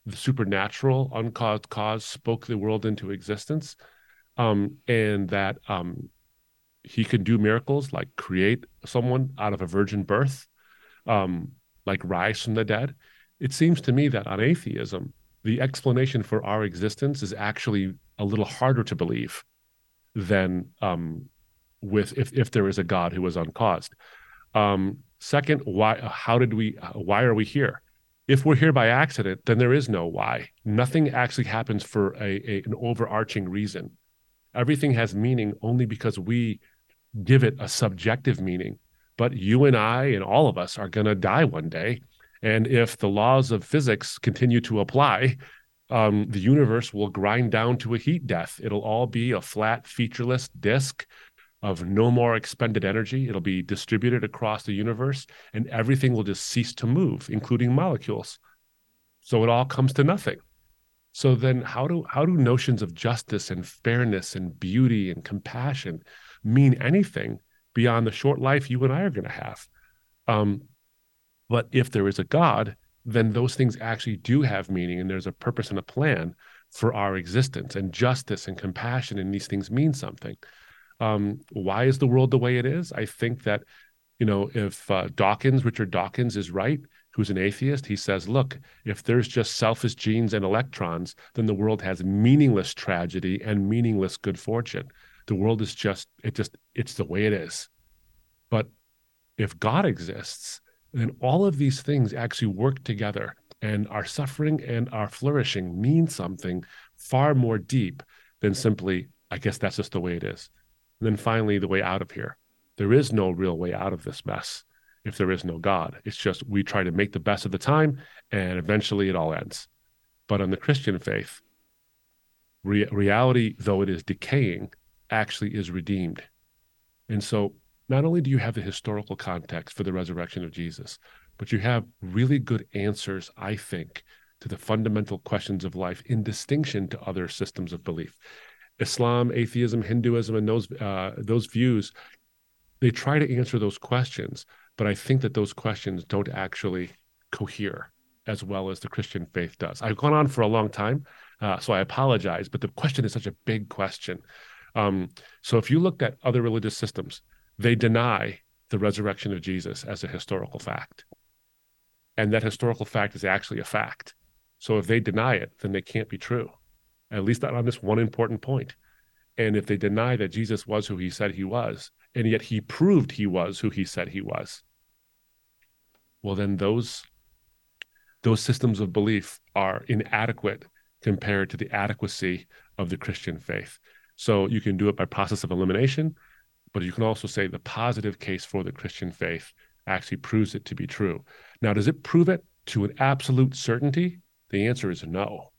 C: the supernatural uncaused cause, spoke the world into existence, um, and that um, he could do miracles like create someone out of a virgin birth, um, like rise from the dead. It seems to me that on atheism, the explanation for our existence is actually a little harder to believe than um, with if if there is a God who was uncaused. Um, second, why? How did we? Why are we here? If we're here by accident, then there is no why. Nothing actually happens for a, a an overarching reason. Everything has meaning only because we give it a subjective meaning. But you and I and all of us are going to die one day, and if the laws of physics continue to apply, um, the universe will grind down to a heat death. It'll all be a flat, featureless disk of no more expended energy. It'll be distributed across the universe, and everything will just cease to move, including molecules. So it all comes to nothing. So then, how do how do notions of justice and fairness and beauty and compassion mean anything beyond the short life you and I are going to have? Um, but if there is a God, then those things actually do have meaning and there's a purpose and a plan for our existence and justice and compassion and these things mean something. Um, why is the world the way it is? I think that, you know, if uh, Dawkins, Richard Dawkins is right, who's an atheist, he says, look, if there's just selfish genes and electrons, then the world has meaningless tragedy and meaningless good fortune. The world is just, it just, it's the way it is. But if God exists, then all of these things actually work together and our suffering and our flourishing mean something far more deep than simply, I guess that's just the way it is. And then finally, the way out of here. There is no real way out of this mess if there is no God. It's just we try to make the best of the time and eventually it all ends. But on the Christian faith, re- reality, though it is decaying, actually is redeemed. And so not only do you have the historical context for the resurrection of Jesus, but you have really good answers, I think, to the fundamental questions of life in distinction to other systems of belief. Islam, atheism, Hinduism, and those uh, those views, they try to answer those questions, but I think that those questions don't actually cohere as well as the Christian faith does. I've gone on for a long time, uh, so I apologize, but the question is such a big question. Um, so if you looked at other religious systems, they deny the resurrection of Jesus as a historical fact. And that historical fact is actually a fact. So if they deny it, then they can't be true, at least not on this one important point. And if they deny that Jesus was who he said he was, and yet he proved he was who he said he was, well, then those those systems of belief are inadequate compared to the adequacy of the Christian faith. So you can do it by process of elimination, but you can also say the positive case for the Christian faith actually proves it to be true. Now, does it prove it to an absolute certainty? The answer is no.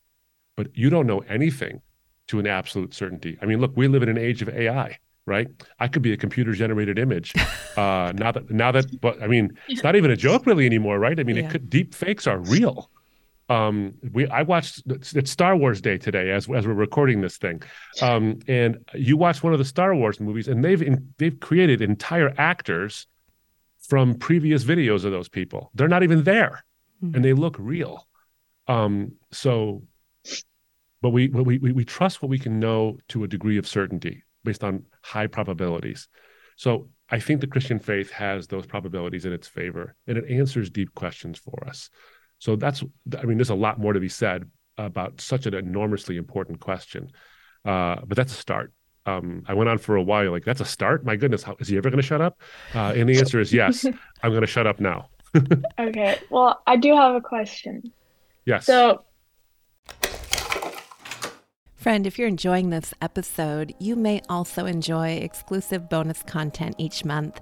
C: But you don't know anything to an absolute certainty. I mean, look, we live in an age of AI right? I could be a computer generated image. Uh, now that now that, but I mean, it's not even a joke really anymore, right? I mean, yeah. it could deep fakes are real. Um, we I watched it's Star Wars Day today as as we're recording this thing, um, and you watch one of the Star Wars movies, and they've in, they've created entire actors from previous videos of those people. They're not even there, mm-hmm. and they look real. Um, so, but we, we we we trust what we can know to a degree of certainty based on high probabilities. So I think the Christian faith has those probabilities in its favor and it answers deep questions for us. So that's, I mean, there's a lot more to be said about such an enormously important question. Uh, but that's a start. Um, I went on for a while, like, that's a start? My goodness, how, is he ever going to shut up? Uh, and the answer is yes. I'm going to shut up now.
B: okay. Well, I do have a question.
C: Yes.
B: So
A: Friend, if you're enjoying this episode, you may also enjoy exclusive bonus content each month.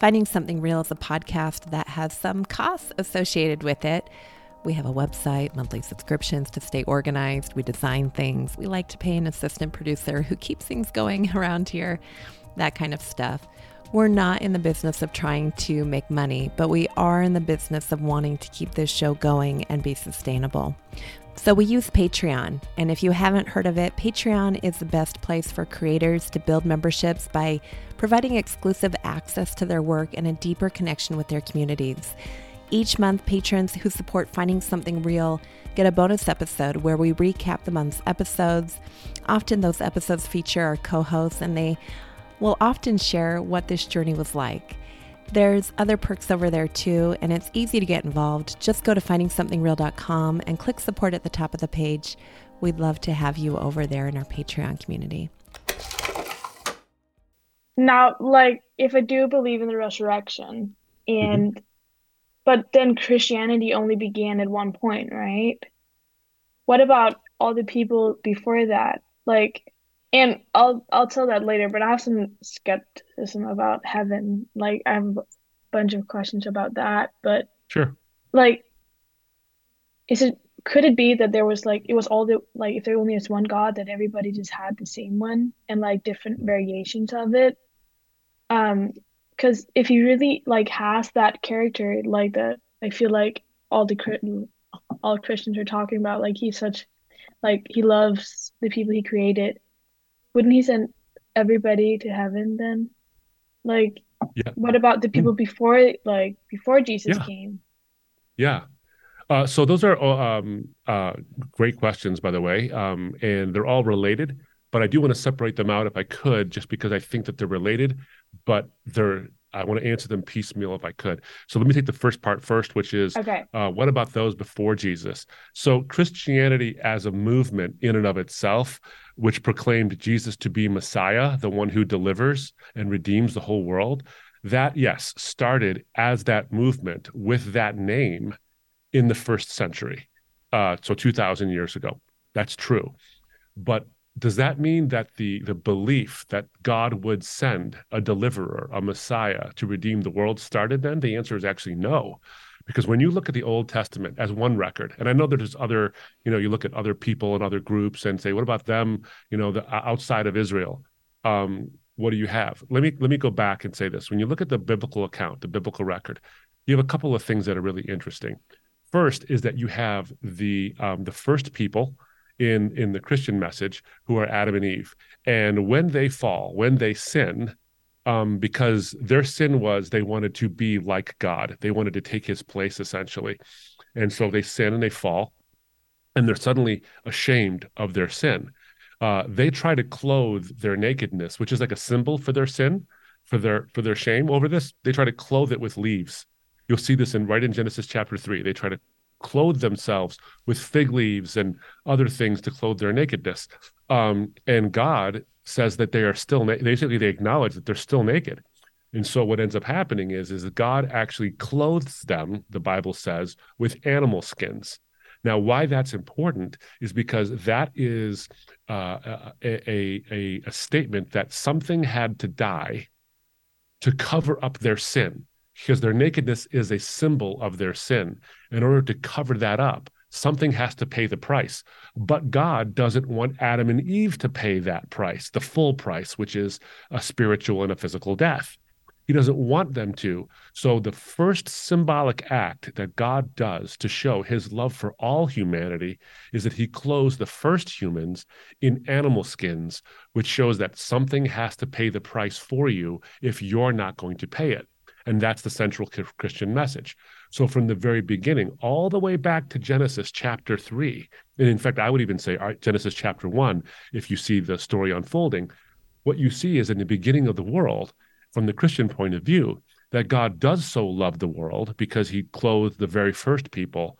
A: Finding Something Real is a podcast that has some costs associated with it. We have a website, monthly subscriptions to stay organized. We design things. We like to pay an assistant producer who keeps things going around here, that kind of stuff. We're not in the business of trying to make money, but we are in the business of wanting to keep this show going and be sustainable. So we use Patreon. And if you haven't heard of it, Patreon is the best place for creators to build memberships by providing exclusive access to their work and a deeper connection with their communities. Each month, patrons who support Finding Something Real get a bonus episode where we recap the month's episodes. Often, those episodes feature our co hosts, and they will often share what this journey was like. There's other perks over there too, and it's easy to get involved. Just go to findingsomethingreal.com and click support at the top of the page. We'd love to have you over there in our Patreon community.
B: Now, like, if I do believe in the resurrection, and mm-hmm. but then Christianity only began at one point, right? What about all the people before that? Like, and I'll I'll tell that later, but I have some skepticism about heaven. Like I have a bunch of questions about that, but
C: sure.
B: Like is it could it be that there was like it was all the like if there only is one God that everybody just had the same one and like different variations of it? Um because if he really like has that character like that I feel like all the all Christians are talking about like he's such like he loves the people he created wouldn't he send everybody to heaven then? Like, yeah. what about the people before, like before Jesus
C: yeah.
B: came?
C: Yeah. Uh, so those are um, uh, great questions, by the way, um, and they're all related. But I do want to separate them out if I could, just because I think that they're related, but they're I want to answer them piecemeal if I could. So let me take the first part first, which is
B: Okay.
C: uh, what about those before Jesus? So Christianity as a movement in and of itself, which proclaimed Jesus to be Messiah, the one who delivers and redeems the whole world, that yes started as that movement with that name in the first century, uh, so two thousand years ago. That's true, but does that mean that the the belief that God would send a deliverer, a Messiah, to redeem the world started then? The answer is actually no. Because when you look at the Old Testament as one record, and I know there's other, you know, you look at other people and other groups and say, what about them, you know, the outside of Israel? Um, what do you have? Let me let me go back and say this. When you look at the biblical account, the biblical record, you have a couple of things that are really interesting. First is that you have the um, the first people in in the Christian message who are Adam and Eve, and when they fall, when they sin, um, because their sin was they wanted to be like God, they wanted to take His place essentially, and so they sin and they fall, and they're suddenly ashamed of their sin. Uh, they try to clothe their nakedness, which is like a symbol for their sin, for their for their shame over this. They try to clothe it with leaves. You'll see this in right in Genesis chapter three. They try to clothe themselves with fig leaves and other things to clothe their nakedness. Um, and God says that they are still na- basically they acknowledge that they're still naked. And so what ends up happening is is that God actually clothes them, the Bible says, with animal skins. Now, why that's important is because that is uh, a, a, a statement that something had to die to cover up their sin because their nakedness is a symbol of their sin. In order to cover that up, something has to pay the price. But God doesn't want Adam and Eve to pay that price, the full price, which is a spiritual and a physical death. He doesn't want them to. So, the first symbolic act that God does to show his love for all humanity is that he clothes the first humans in animal skins, which shows that something has to pay the price for you if you're not going to pay it. And that's the central Christian message. So, from the very beginning, all the way back to Genesis chapter three, and in fact, I would even say Genesis chapter one, if you see the story unfolding, what you see is in the beginning of the world, from the Christian point of view, that God does so love the world because he clothed the very first people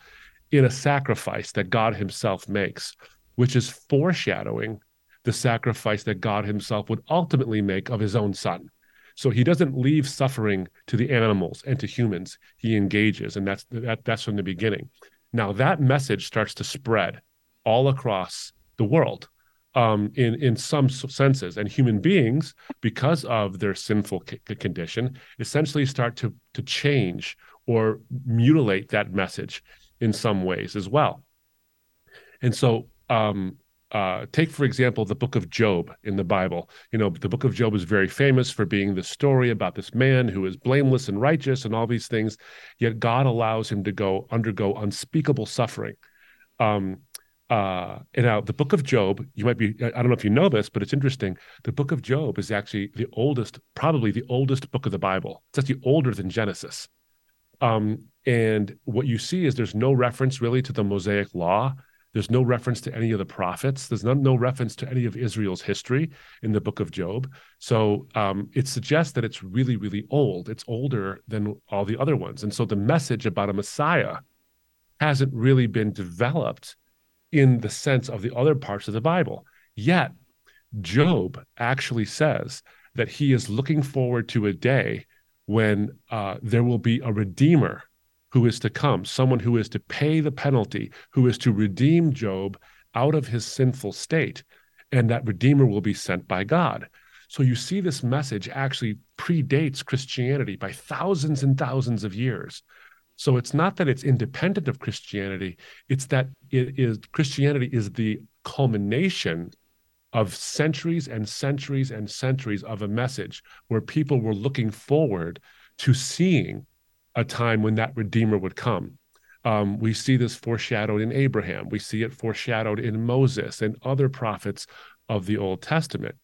C: in a sacrifice that God himself makes, which is foreshadowing the sacrifice that God himself would ultimately make of his own son. So he doesn't leave suffering to the animals and to humans. He engages, and that's that, that's from the beginning. Now that message starts to spread all across the world um, in in some senses, and human beings, because of their sinful c- condition, essentially start to to change or mutilate that message in some ways as well. And so um, uh, take for example the book of job in the bible. You know the book of job is very famous for being the story about this man who is blameless and righteous and all these things yet god allows him to go undergo unspeakable suffering. Um, uh, and now the book of job you might be i don't know if you know this but it's interesting. The book of job is actually the oldest probably the oldest book of the bible. It's actually older than genesis. Um, and what you see is there's no reference really to the mosaic law there's no reference to any of the prophets. There's no, no reference to any of Israel's history in the book of Job. So um, it suggests that it's really, really old. It's older than all the other ones. And so the message about a Messiah hasn't really been developed in the sense of the other parts of the Bible. Yet, Job actually says that he is looking forward to a day when uh, there will be a redeemer who is to come, someone who is to pay the penalty, who is to redeem Job out of his sinful state. And that Redeemer will be sent by God. So you see, this message actually predates Christianity by thousands and thousands of years. So it's not that it's independent of Christianity, it's that it is Christianity is the culmination of centuries and centuries and centuries of a message where people were looking forward to seeing a time when that Redeemer would come. Um, we see this foreshadowed in Abraham. We see it foreshadowed in Moses and other prophets of the Old Testament.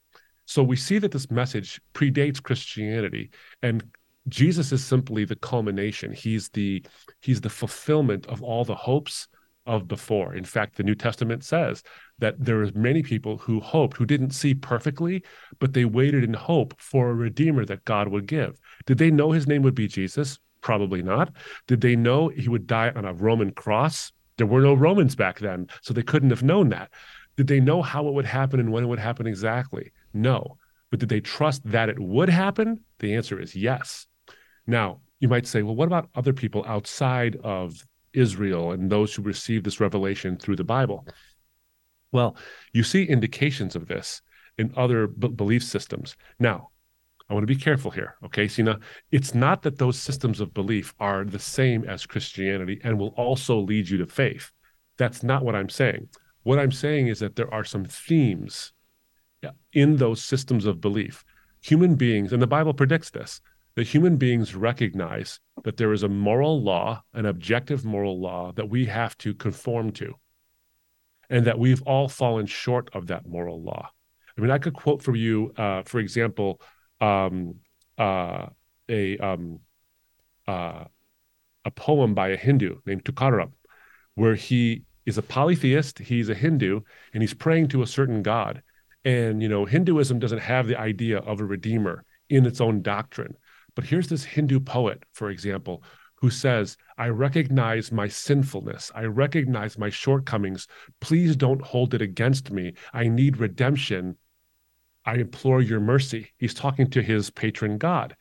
C: So we see that this message predates Christianity, and Jesus is simply the culmination. He's the he's the fulfillment of all the hopes of before. In fact, the New Testament says that there are many people who hoped, who didn't see perfectly, but they waited in hope for a redeemer that God would give. Did they know his name would be Jesus? Probably not. Did they know he would die on a Roman cross? There were no Romans back then, so they couldn't have known that. Did they know how it would happen and when it would happen exactly? No. But did they trust that it would happen? The answer is yes. Now, you might say, well, what about other people outside of Israel and those who received this revelation through the Bible? Well, you see indications of this in other b- belief systems. Now, I want to be careful here, okay, Signe? It's not that those systems of belief are the same as Christianity and will also lead you to faith. That's not what I'm saying. What I'm saying is that there are some themes in those systems of belief. Human beings, and the Bible predicts this, that human beings recognize that there is a moral law, an objective moral law that we have to conform to, and that we've all fallen short of that moral law. I mean, I could quote for you, uh, for example, um, uh, a um, uh, a poem by a Hindu named Tukaram, where he is a polytheist, he's a Hindu, and he's praying to a certain god. And you know, Hinduism doesn't have the idea of a redeemer in its own doctrine. But here's this Hindu poet, for example, who says, I recognize my sinfulness. I recognize my shortcomings. Please don't hold it against me. I need redemption. I implore your mercy. He's talking to his patron God.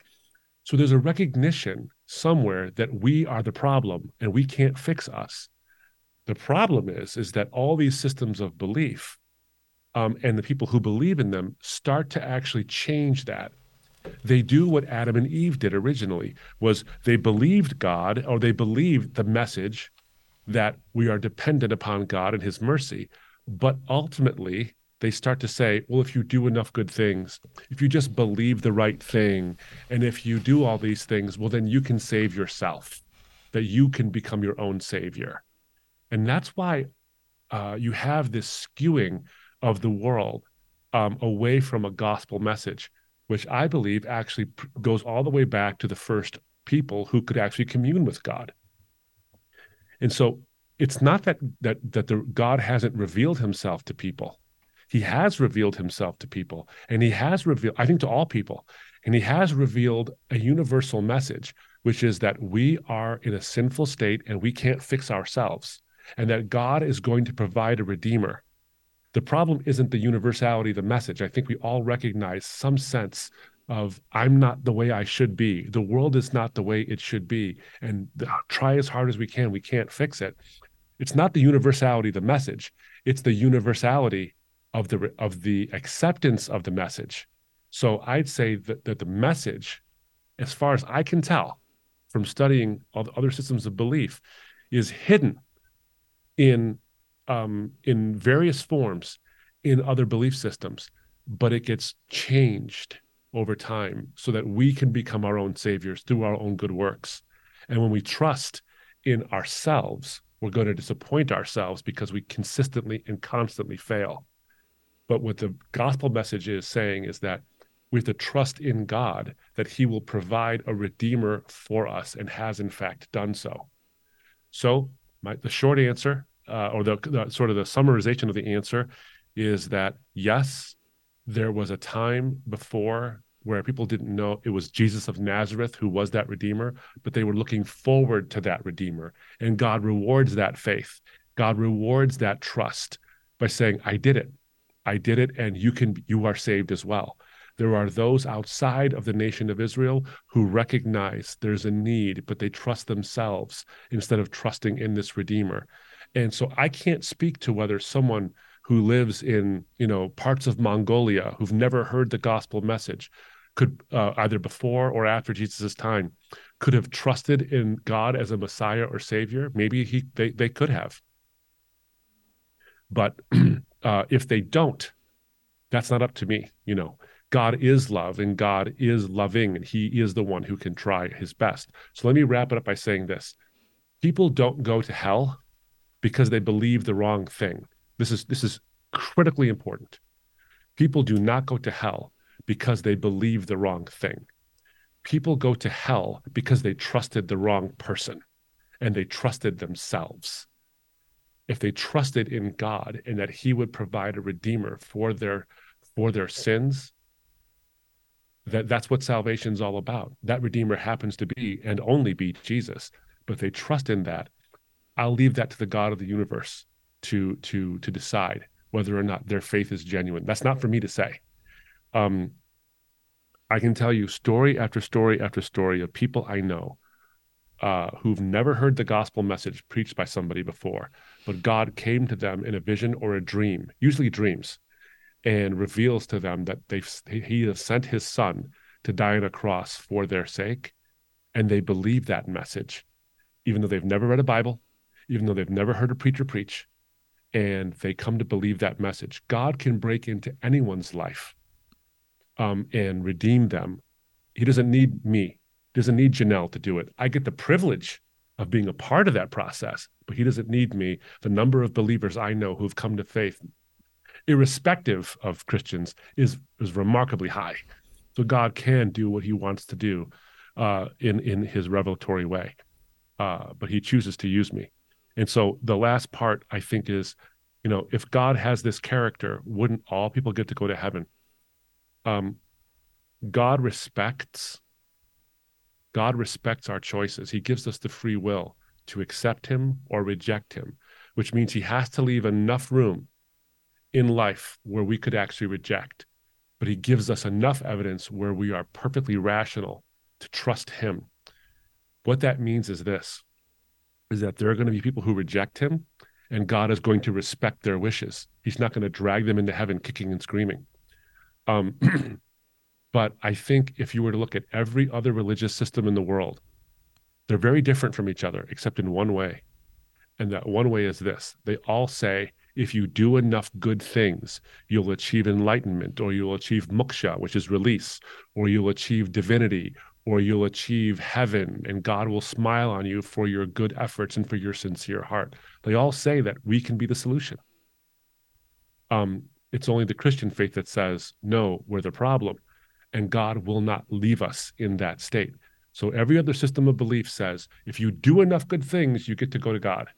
C: So there's a recognition somewhere that we are the problem and we can't fix us. The problem is, is that all these systems of belief um, and the people who believe in them start to actually change that they do what adam and eve did originally was they believed god or they believed the message that we are dependent upon god and his mercy but ultimately they start to say well if you do enough good things if you just believe the right thing and if you do all these things well then you can save yourself that you can become your own savior and that's why uh, you have this skewing of the world um, away from a gospel message which I believe actually goes all the way back to the first people who could actually commune with God. And so it's not that that that the God hasn't revealed himself to people. He has revealed himself to people and he has revealed I think to all people and he has revealed a universal message which is that we are in a sinful state and we can't fix ourselves and that God is going to provide a redeemer the problem isn't the universality of the message. I think we all recognize some sense of I'm not the way I should be. The world is not the way it should be. And try as hard as we can, we can't fix it. It's not the universality of the message. It's the universality of the of the acceptance of the message. So I'd say that, that the message, as far as I can tell from studying all the other systems of belief, is hidden in um, in various forms in other belief systems, but it gets changed over time so that we can become our own saviors through our own good works. And when we trust in ourselves, we're going to disappoint ourselves because we consistently and constantly fail. But what the gospel message is saying is that we have to trust in God that He will provide a redeemer for us and has, in fact, done so. So, my, the short answer uh, or the, the sort of the summarization of the answer is that yes, there was a time before where people didn't know it was Jesus of Nazareth who was that Redeemer, but they were looking forward to that Redeemer. And God rewards that faith. God rewards that trust by saying, I did it. I did it, and you can you are saved as well. There are those outside of the nation of Israel who recognize there's a need, but they trust themselves instead of trusting in this Redeemer. And so I can't speak to whether someone who lives in, you know, parts of Mongolia who've never heard the gospel message could uh, either before or after Jesus' time could have trusted in God as a Messiah or Savior. Maybe he they, they could have. But uh, if they don't, that's not up to me. You know, God is love and God is loving and he is the one who can try his best. So let me wrap it up by saying this. People don't go to hell because they believe the wrong thing. This is this is critically important. People do not go to hell because they believe the wrong thing. People go to hell because they trusted the wrong person and they trusted themselves. If they trusted in God and that he would provide a redeemer for their for their sins that that's what salvation's all about. That redeemer happens to be and only be Jesus. But they trust in that. I'll leave that to the God of the universe to to to decide whether or not their faith is genuine. That's not for me to say. Um I can tell you story after story after story of people I know uh, who've never heard the gospel message preached by somebody before, but God came to them in a vision or a dream, usually dreams, and reveals to them that they've He has sent His Son to die on a cross for their sake, and they believe that message, even though they've never read a Bible, even though they've never heard a preacher preach, and they come to believe that message. God can break into anyone's life um, and redeem them. He doesn't need me doesn't need Janell to do it. I get the privilege of being a part of that process, but he doesn't need me. The number of believers I know who've come to faith, irrespective of Christians, is is remarkably high. So God can do what He wants to do uh, in in His revelatory way, uh, but He chooses to use me. And so the last part I think is, you know, if God has this character, wouldn't all people get to go to heaven? Um, God respects God respects our choices. He gives us the free will to accept him or reject him, which means he has to leave enough room in life where we could actually reject. But he gives us enough evidence where we are perfectly rational to trust him. What that means is this is that there are going to be people who reject him and God is going to respect their wishes. He's not going to drag them into heaven kicking and screaming. Um, But I think if you were to look at every other religious system in the world, they're very different from each other, except in one way. And that one way is this they all say, if you do enough good things, you'll achieve enlightenment, or you'll achieve moksha, which is release, or you'll achieve divinity, or you'll achieve heaven, and God will smile on you for your good efforts and for your sincere heart. They all say that we can be the solution. Um, it's only the Christian faith that says, no, we're the problem and God will not leave us in that state. So every other system of belief says if you do enough good things, you get to go to God.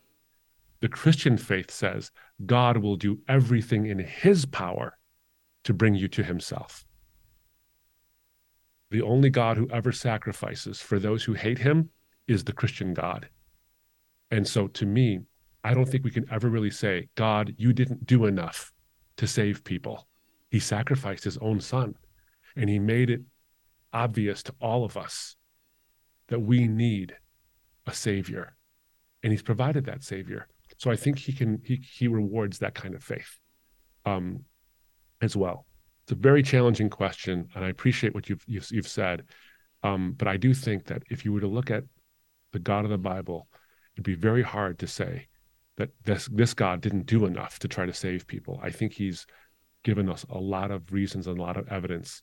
C: The Christian faith says God will do everything in his power to bring you to himself. The only God who ever sacrifices for those who hate him is the Christian God. And so to me, I don't think we can ever really say, God, you didn't do enough to save people. He sacrificed his own son. And he made it obvious to all of us that we need a savior. And he's provided that savior. So I think he can he he rewards that kind of faith um, as well. It's a very challenging question, and I appreciate what you've you've, you've said. Um, but I do think that if you were to look at the God of the Bible, it'd be very hard to say that this this God didn't do enough to try to save people. I think he's given us a lot of reasons and a lot of evidence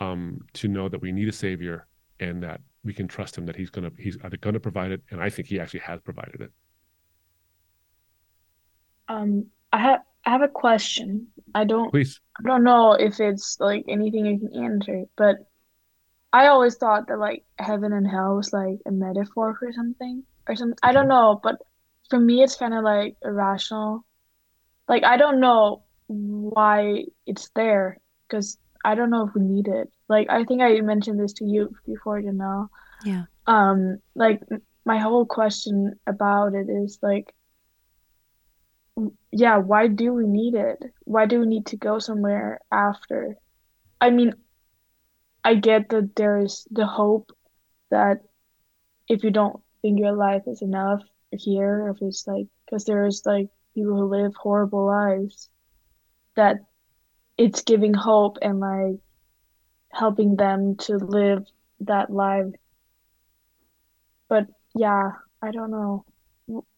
C: um, to know that we need a savior and that we can trust him that he's gonna he's either gonna provide it, and I think he actually has provided it.
B: Um, I have I have a question. I don't
C: Please.
B: I don't know if it's like anything you can answer, but I always thought that like heaven and hell was like a metaphor for something or something. I don't know, but for me it's kind of like irrational. Like I don't know why it's there because I don't know if we need it. Like I think I mentioned this to you before, you know.
A: Yeah.
B: Um, like my whole question about it is like, yeah, why do we need it? Why do we need to go somewhere after? I mean, I get that there's the hope that if you don't think your life is enough here, if it's like, because there's like people who live horrible lives, that it's giving hope and like helping them to live that life. But yeah, I don't know.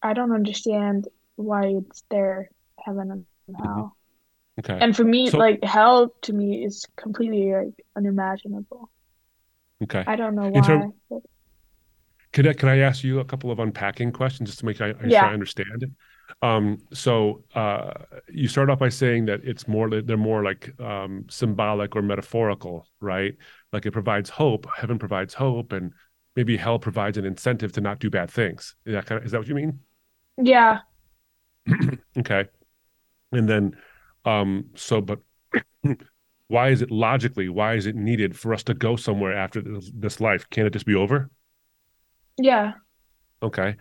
B: I don't understand why it's there, heaven and mm-hmm. hell.
C: Okay.
B: And for me, so, like hell to me is completely like unimaginable.
C: Okay.
B: I don't know why. Term, but...
C: Could I, could I ask you a couple of unpacking questions just to make sure I,
B: yeah.
C: I understand it? Um, so uh, you start off by saying that it's more they're more like um, symbolic or metaphorical, right? Like it provides hope. Heaven provides hope, and maybe hell provides an incentive to not do bad things. Is that kind of is that what you mean?
B: Yeah.
C: okay. And then, um, so, but why is it logically, why is it needed for us to go somewhere after this, this life? Can't it just be over?
B: Yeah.
C: Okay.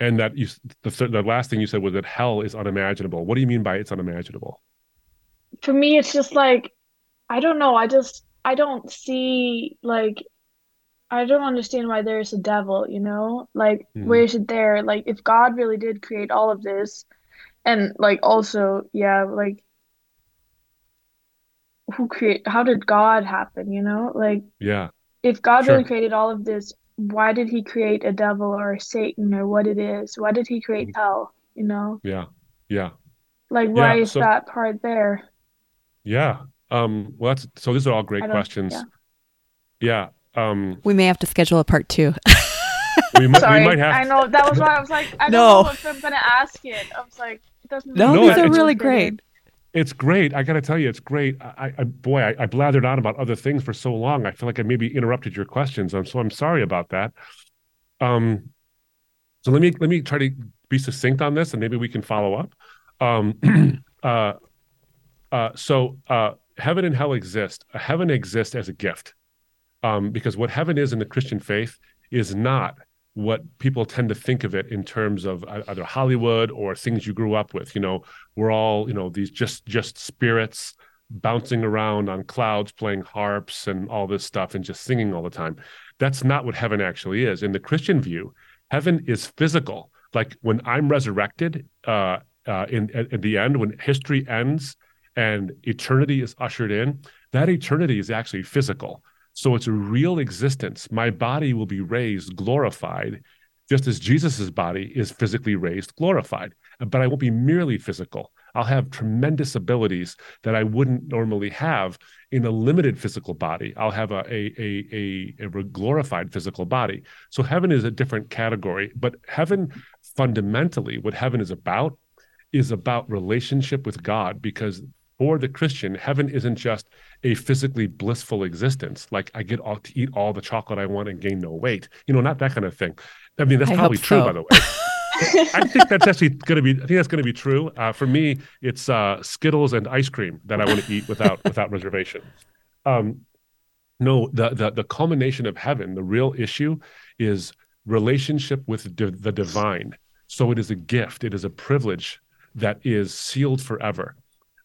C: And that you, the, the last thing you said was that hell is unimaginable. What do you mean by it's unimaginable?
B: For me, it's just like, I don't know. I just, I don't see like I don't understand why there's a devil, you know? Like,
C: Mhm.
B: where is it there? Like, if God really did create all of this, and like also, yeah, like who create, how did God happen, you know? Like,
C: Yeah.
B: if God
C: Sure.
B: really created all of this, why did he create a devil or Satan or what it is? Why did he create
C: Mhm.
B: hell, you know?
C: Yeah. Yeah.
B: Like, why
C: Yeah.
B: is
C: So,
B: that part there?
C: yeah. Um, well, that's, so these are all great questions.
B: yeah.
C: Yeah. Um,
A: We may have to schedule a part two.
C: we might, we might have
B: I know that was why I was like, I don't know if I'm gonna ask it. I was like, it doesn't
A: No,
C: No,
A: these are really
B: fit
A: great.
C: It's great. I got to tell you, it's great. I, I boy, I, I blathered on about other things for so long. I feel like I maybe interrupted your questions. I'm so I'm sorry about that. Um, so let me let me try to be succinct on this, and maybe we can follow up. Um, uh, uh, so uh, heaven and hell exist. Heaven exists as a gift, um, because what heaven is in the Christian faith is not what people tend to think of it in terms of either Hollywood or things you grew up with. You know, we're all you know these just just spirits bouncing around on clouds playing harps and all this stuff and just singing all the time. That's not what heaven actually is. In the christian view heaven is physical. Like when i'm resurrected uh, uh in at, at the end when history ends and eternity is ushered in that eternity is actually physical so it's a real existence my body will be raised glorified just as jesus's body is physically raised glorified but I won't be merely physical. I'll have tremendous abilities that I wouldn't normally have in a limited physical body. I'll have a, a, a, a glorified physical body. So heaven is a different category, but heaven fundamentally, what heaven is about, is about relationship with God because for the Christian, heaven isn't just a physically blissful existence. Like I get all to eat all the chocolate I want and gain no weight. You know, not that kind of thing. I mean, that's
A: I
C: probably true,
A: so.
C: by the way. I think that's actually going to be. I think that's going to be true. Uh, for me, it's uh, Skittles and ice cream that I want to eat without without reservation. Um, no, the, the the culmination of heaven, the real issue, is relationship with di- the divine. So it is a gift. It is a privilege that is sealed forever.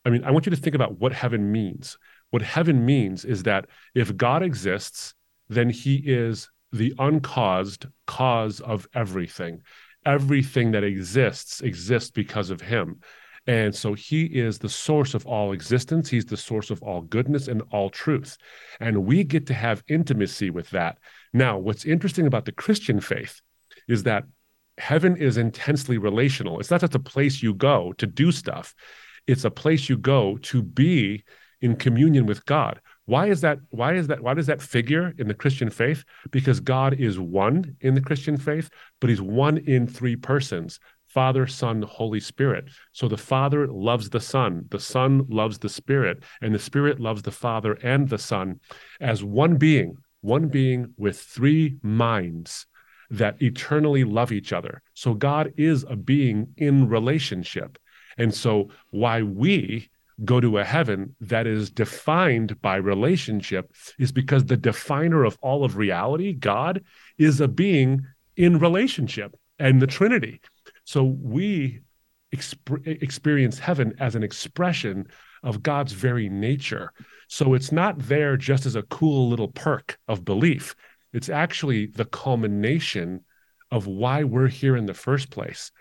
C: I mean, I want you to think about what heaven means. What heaven means is that if God exists, then He is the uncaused cause of everything everything that exists exists because of him. And so he is the source of all existence. He's the source of all goodness and all truth. And we get to have intimacy with that. Now, what's interesting about the Christian faith is that heaven is intensely relational. It's not just a place you go to do stuff, it's a place you go to be in communion with God. Why is that? Why is that? Why does that figure in the Christian faith? Because God is one in the Christian faith, but he's one in three persons Father, Son, Holy Spirit. So the Father loves the Son, the Son loves the Spirit, and the Spirit loves the Father and the Son as one being, one being with three minds that eternally love each other. So God is a being in relationship. And so why we go to a heaven that is defined by relationship is because the definer of all of reality, God, is a being in relationship and the Trinity. So we exp- experience heaven as an expression of God's very nature. So it's not there just as a cool little perk of belief. It's actually the culmination of why we're here in the first place.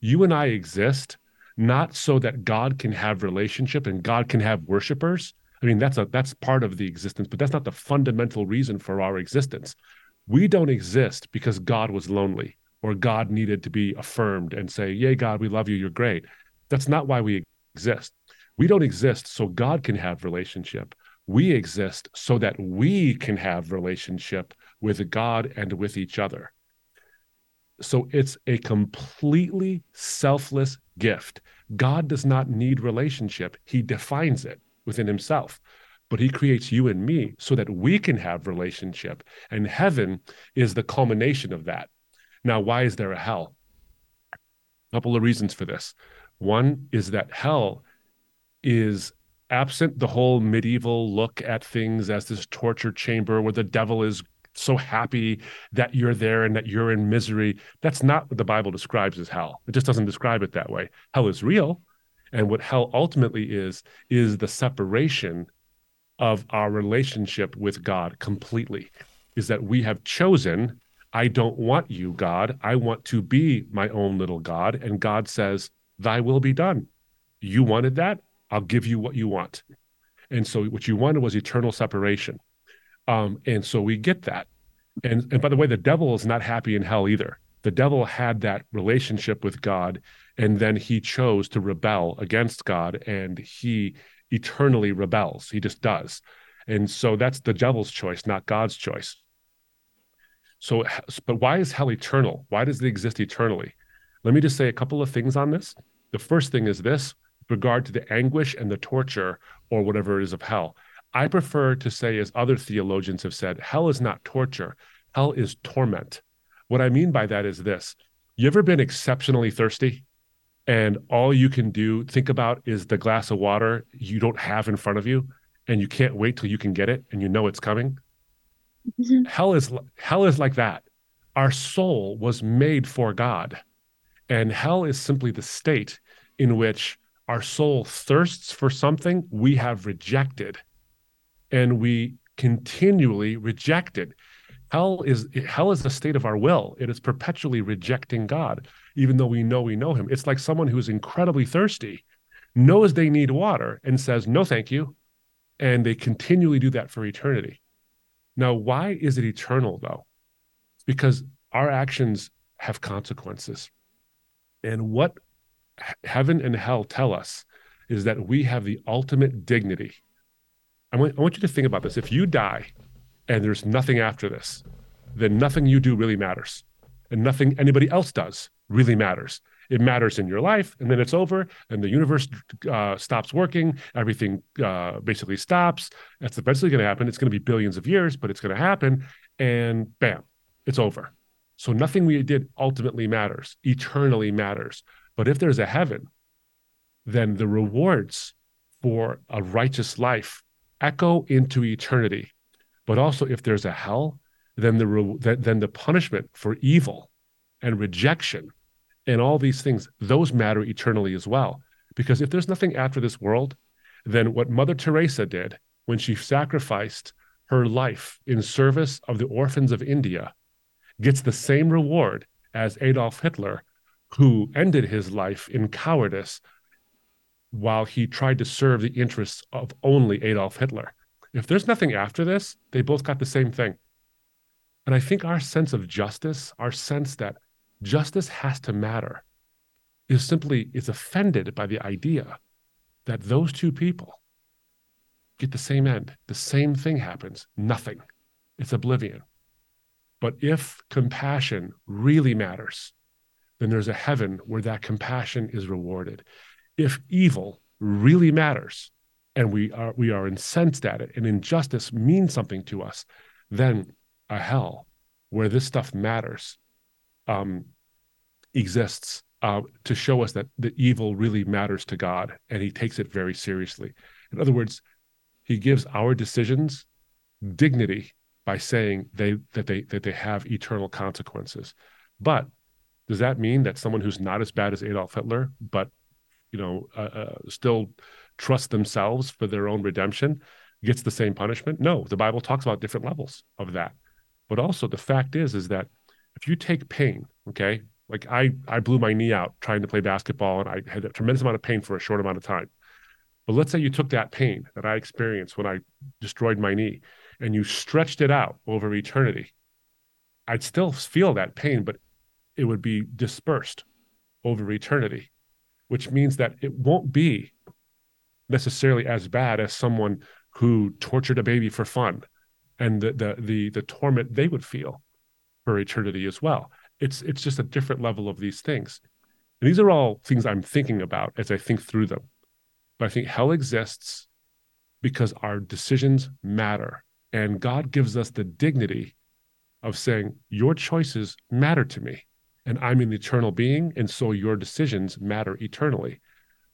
C: You and I exist not so that God can have relationship and God can have worshipers. I mean, that's a that's part of the existence, but that's not the fundamental reason for our existence. We don't exist because God was lonely or God needed to be affirmed and say, Yay, God, we love you, you're great. That's not why we exist. We don't exist so God can have relationship. We exist so that we can have relationship with God and with each other. So it's a completely selfless gift. God does not need relationship, He defines it within Himself. But He creates you and me so that we can have relationship. And heaven is the culmination of that. Now, why is there a hell? A couple of reasons for this. One is that hell is absent the whole medieval look at things as this torture chamber where the devil is so happy that you're there and that you're in misery. That's not what the Bible describes as hell. It just doesn't describe it that way. Hell is real. And what hell ultimately is, is the separation of our relationship with God completely. Is that we have chosen, I don't want you, God. I want to be my own little God. And God says, Thy will be done. You wanted that. I'll give you what you want. And so what you wanted was eternal separation. Um, and so we get that. And, and by the way, the devil is not happy in hell either. The devil had that relationship with God, and then he chose to rebel against God, and he eternally rebels. He just does. And so that's the devil's choice, not God's choice. So, but why is hell eternal? Why does it exist eternally? Let me just say a couple of things on this. The first thing is this regard to the anguish and the torture or whatever it is of hell. I prefer to say, as other theologians have said, hell is not torture, hell is torment. What I mean by that is this you ever been exceptionally thirsty? And all you can do, think about, is the glass of water you don't have in front of you, and you can't wait till you can get it and you know it's coming. Mm-hmm. Hell is hell is like that. Our soul was made for God. And hell is simply the state in which our soul thirsts for something we have rejected and we continually reject it. Hell is hell is the state of our will. It is perpetually rejecting god even though we know we know him. It's like someone who's incredibly thirsty knows they need water and says no thank you and they continually do that for eternity. Now why is it eternal though? Because our actions have consequences. And what heaven and hell tell us is that we have the ultimate dignity. I want, I want you to think about this. If you die and there's nothing after this, then nothing you do really matters. And nothing anybody else does really matters. It matters in your life, and then it's over, and the universe uh, stops working. Everything uh, basically stops. That's eventually going to happen. It's going to be billions of years, but it's going to happen. And bam, it's over. So nothing we did ultimately matters, eternally matters. But if there's a heaven, then the rewards for a righteous life echo into eternity. But also, if there's a hell, then the then the punishment for evil and rejection and all these things those matter eternally as well. Because if there's nothing after this world, then what Mother Teresa did when she sacrificed her life in service of the orphans of India gets the same reward as Adolf Hitler who ended his life in cowardice while he tried to serve the interests of only Adolf Hitler. If there's nothing after this, they both got the same thing. And I think our sense of justice, our sense that justice has to matter, is simply is offended by the idea that those two people get the same end. The same thing happens, nothing. It's oblivion. But if compassion really matters, then there's a heaven where that compassion is rewarded. If evil really matters and we are we are incensed at it and injustice means something to us, then a hell where this stuff matters um, exists uh, to show us that the evil really matters to God and he takes it very seriously. In other words, he gives our decisions dignity by saying they that they that they have eternal consequences. But does that mean that someone who's not as bad as Adolf Hitler, but you know, uh, uh, still trust themselves for their own redemption, gets the same punishment? No, the Bible talks about different levels of that. But also, the fact is, is that if you take pain, okay, like I, I blew my knee out trying to play basketball, and I had a tremendous amount of pain for a short amount of time. But let's say you took that pain that I experienced when I destroyed my knee, and you stretched it out over eternity. I'd still feel that pain, but it would be dispersed over eternity, which means that it won't be necessarily as bad as someone who tortured a baby for fun and the the the, the torment they would feel for eternity as well. It's it's just a different level of these things. And these are all things I'm thinking about as I think through them. But I think hell exists because our decisions matter. And God gives us the dignity of saying, Your choices matter to me and I'm an eternal being, and so your decisions matter eternally.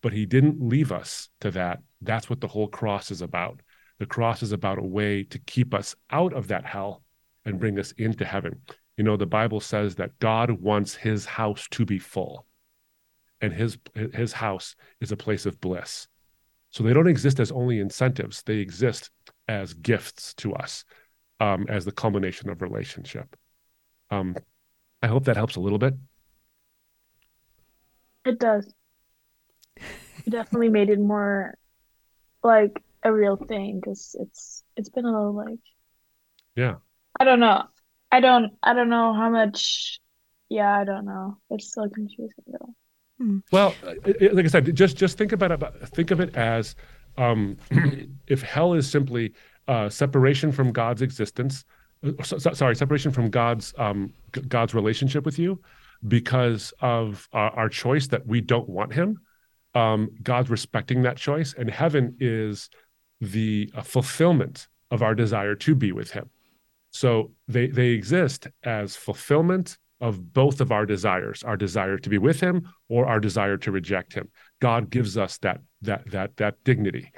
C: But he didn't leave us to that. That's what the whole cross is about. The cross is about a way to keep us out of that hell and bring us into heaven. You know, the Bible says that God wants his house to be full, and his his house is a place of bliss. So they don't exist as only incentives; they exist as gifts to us, um, as the culmination of relationship. Um, I hope that helps a little bit.
B: It does. It definitely made it more like a real thing because it's it's been a little like
C: yeah
B: I don't know I don't I don't know how much yeah I don't know it's so confusing though.
C: Hmm. Well, like I said, just just think about it. Think of it as um, if hell is simply uh, separation from God's existence, so, sorry, separation from God's um, God's relationship with you because of uh, our choice that we don't want Him. Um, God's respecting that choice, and heaven is the uh, fulfillment of our desire to be with Him. So they they exist as fulfillment of both of our desires, our desire to be with Him or our desire to reject Him. God gives us that that that that dignity,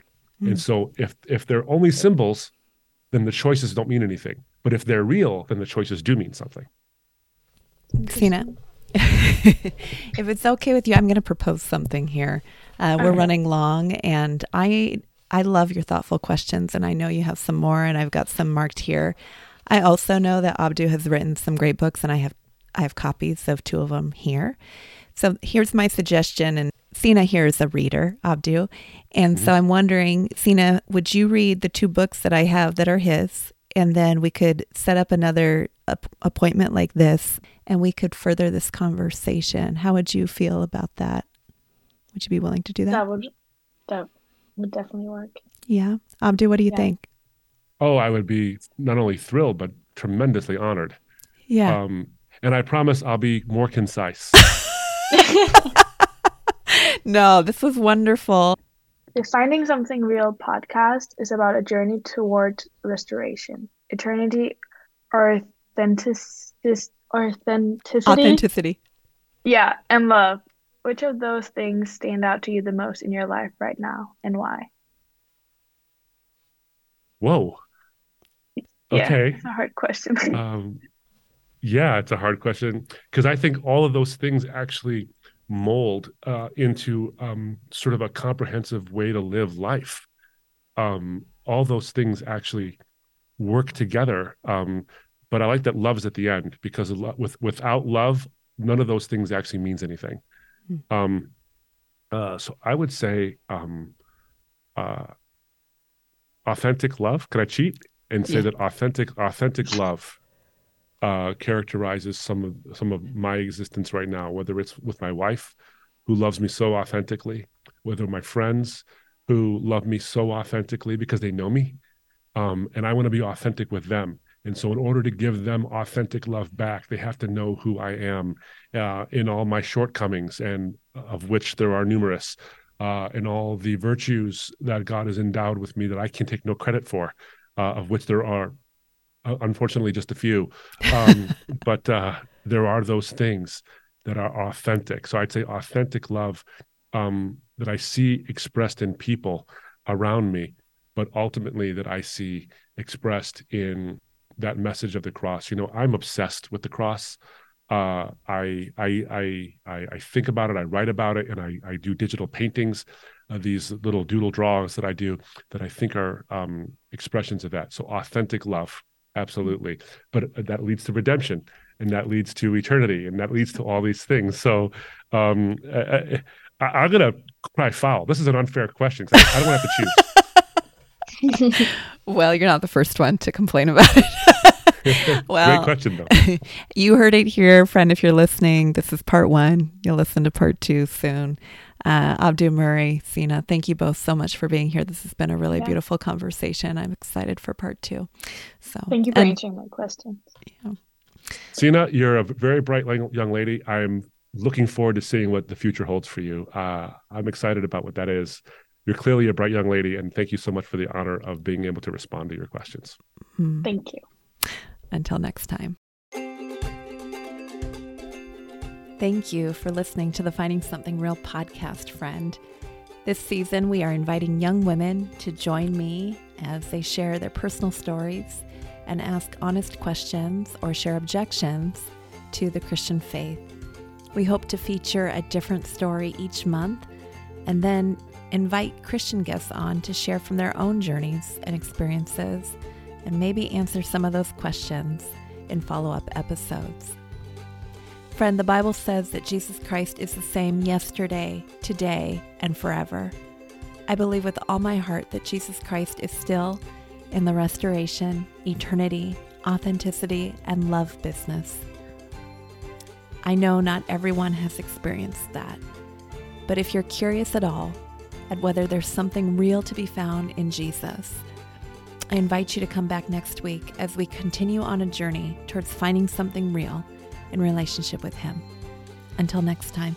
C: mm. and so if if they're only symbols, then the choices don't mean anything. But if they're real, then the choices do mean something.
A: Signe, if it's okay with you, I'm going to propose something here. Uh, we're running long, and I I love your thoughtful questions, and I know you have some more, and I've got some marked here. I also know that Abdu has written some great books, and I have I have copies of two of them here. So here's my suggestion, and Signe here is a reader, Abdu, and mm-hmm. so I'm wondering, Signe, would you read the two books that I have that are his, and then we could set up another ap- appointment like this and we could further this conversation. How would you feel about that? Would you be willing to do that?
B: That would that would definitely work.
A: Yeah. Abdu, what do you yeah. think?
C: Oh, I would be not only thrilled but tremendously honored.
A: Yeah.
C: Um, and I promise I'll be more concise.
A: no, this was wonderful.
B: The Finding Something Real podcast is about a journey toward restoration, eternity, or authenticity, authenticity.
A: Authenticity.
B: Yeah, and love. Which of those things stand out to you the most in your life right now, and why?
C: Whoa. Okay.
B: It's a hard question. um,
C: yeah, it's a hard question because I think all of those things actually mold uh, into um, sort of a comprehensive way to live life. Um, all those things actually work together. Um, but I like that love's at the end because with without love, none of those things actually means anything. Mm. Uh, so I would say um, uh, authentic love. Could I cheat and say yeah. that authentic authentic love uh, characterizes some of some of my existence right now, whether it's with my wife, who loves me so authentically, whether my friends who love me so authentically because they know me, um, and I want to be authentic with them. And so, in order to give them authentic love back, they have to know who I am uh, in all my shortcomings, and of which there are numerous, uh, and all the virtues that God has endowed with me that I can take no credit for, uh, of which there are unfortunately just a few um, but uh, there are those things that are authentic so i'd say authentic love um, that i see expressed in people around me but ultimately that i see expressed in that message of the cross you know i'm obsessed with the cross uh, I, I I I think about it. I write about it, and I I do digital paintings, uh, these little doodle drawings that I do that I think are um, expressions of that. So authentic love absolutely. But uh, that leads to redemption and that leads to eternity and that leads to all these things. So um, I, am gonna cry foul. This is an unfair question I, I, don't have
A: to choose. Well you're not the first one to complain about it
C: well great question though
A: you heard it here friend if you're listening this is part one you'll listen to part two soon uh, Abdu Murray, Signe, thank you both so much for being here. This has been a really yeah. beautiful conversation. I'm excited for part two. So
B: thank you for and, answering my questions. Yeah.
C: Signe, you're a very bright young lady. I'm looking forward to seeing what the future holds for you. Uh, I'm excited about what that is. You're clearly a bright young lady, and thank you so much for the honor of being able to respond to your questions.
B: Mm-hmm. Thank you.
A: Until next time. Thank you for listening to the Finding Something Real podcast, friend. This season, we are inviting young women to join me as they share their personal stories and ask honest questions or share objections to the Christian faith. We hope to feature a different story each month and then invite Christian guests on to share from their own journeys and experiences and maybe answer some of those questions in follow up episodes. Friend, the Bible says that Jesus Christ is the same yesterday, today, and forever. I believe with all my heart that Jesus Christ is still in the restoration, eternity, authenticity, and love business. I know not everyone has experienced that, but if you're curious at all at whether there's something real to be found in Jesus, I invite you to come back next week as we continue on a journey towards finding something real in relationship with Him. Until next time.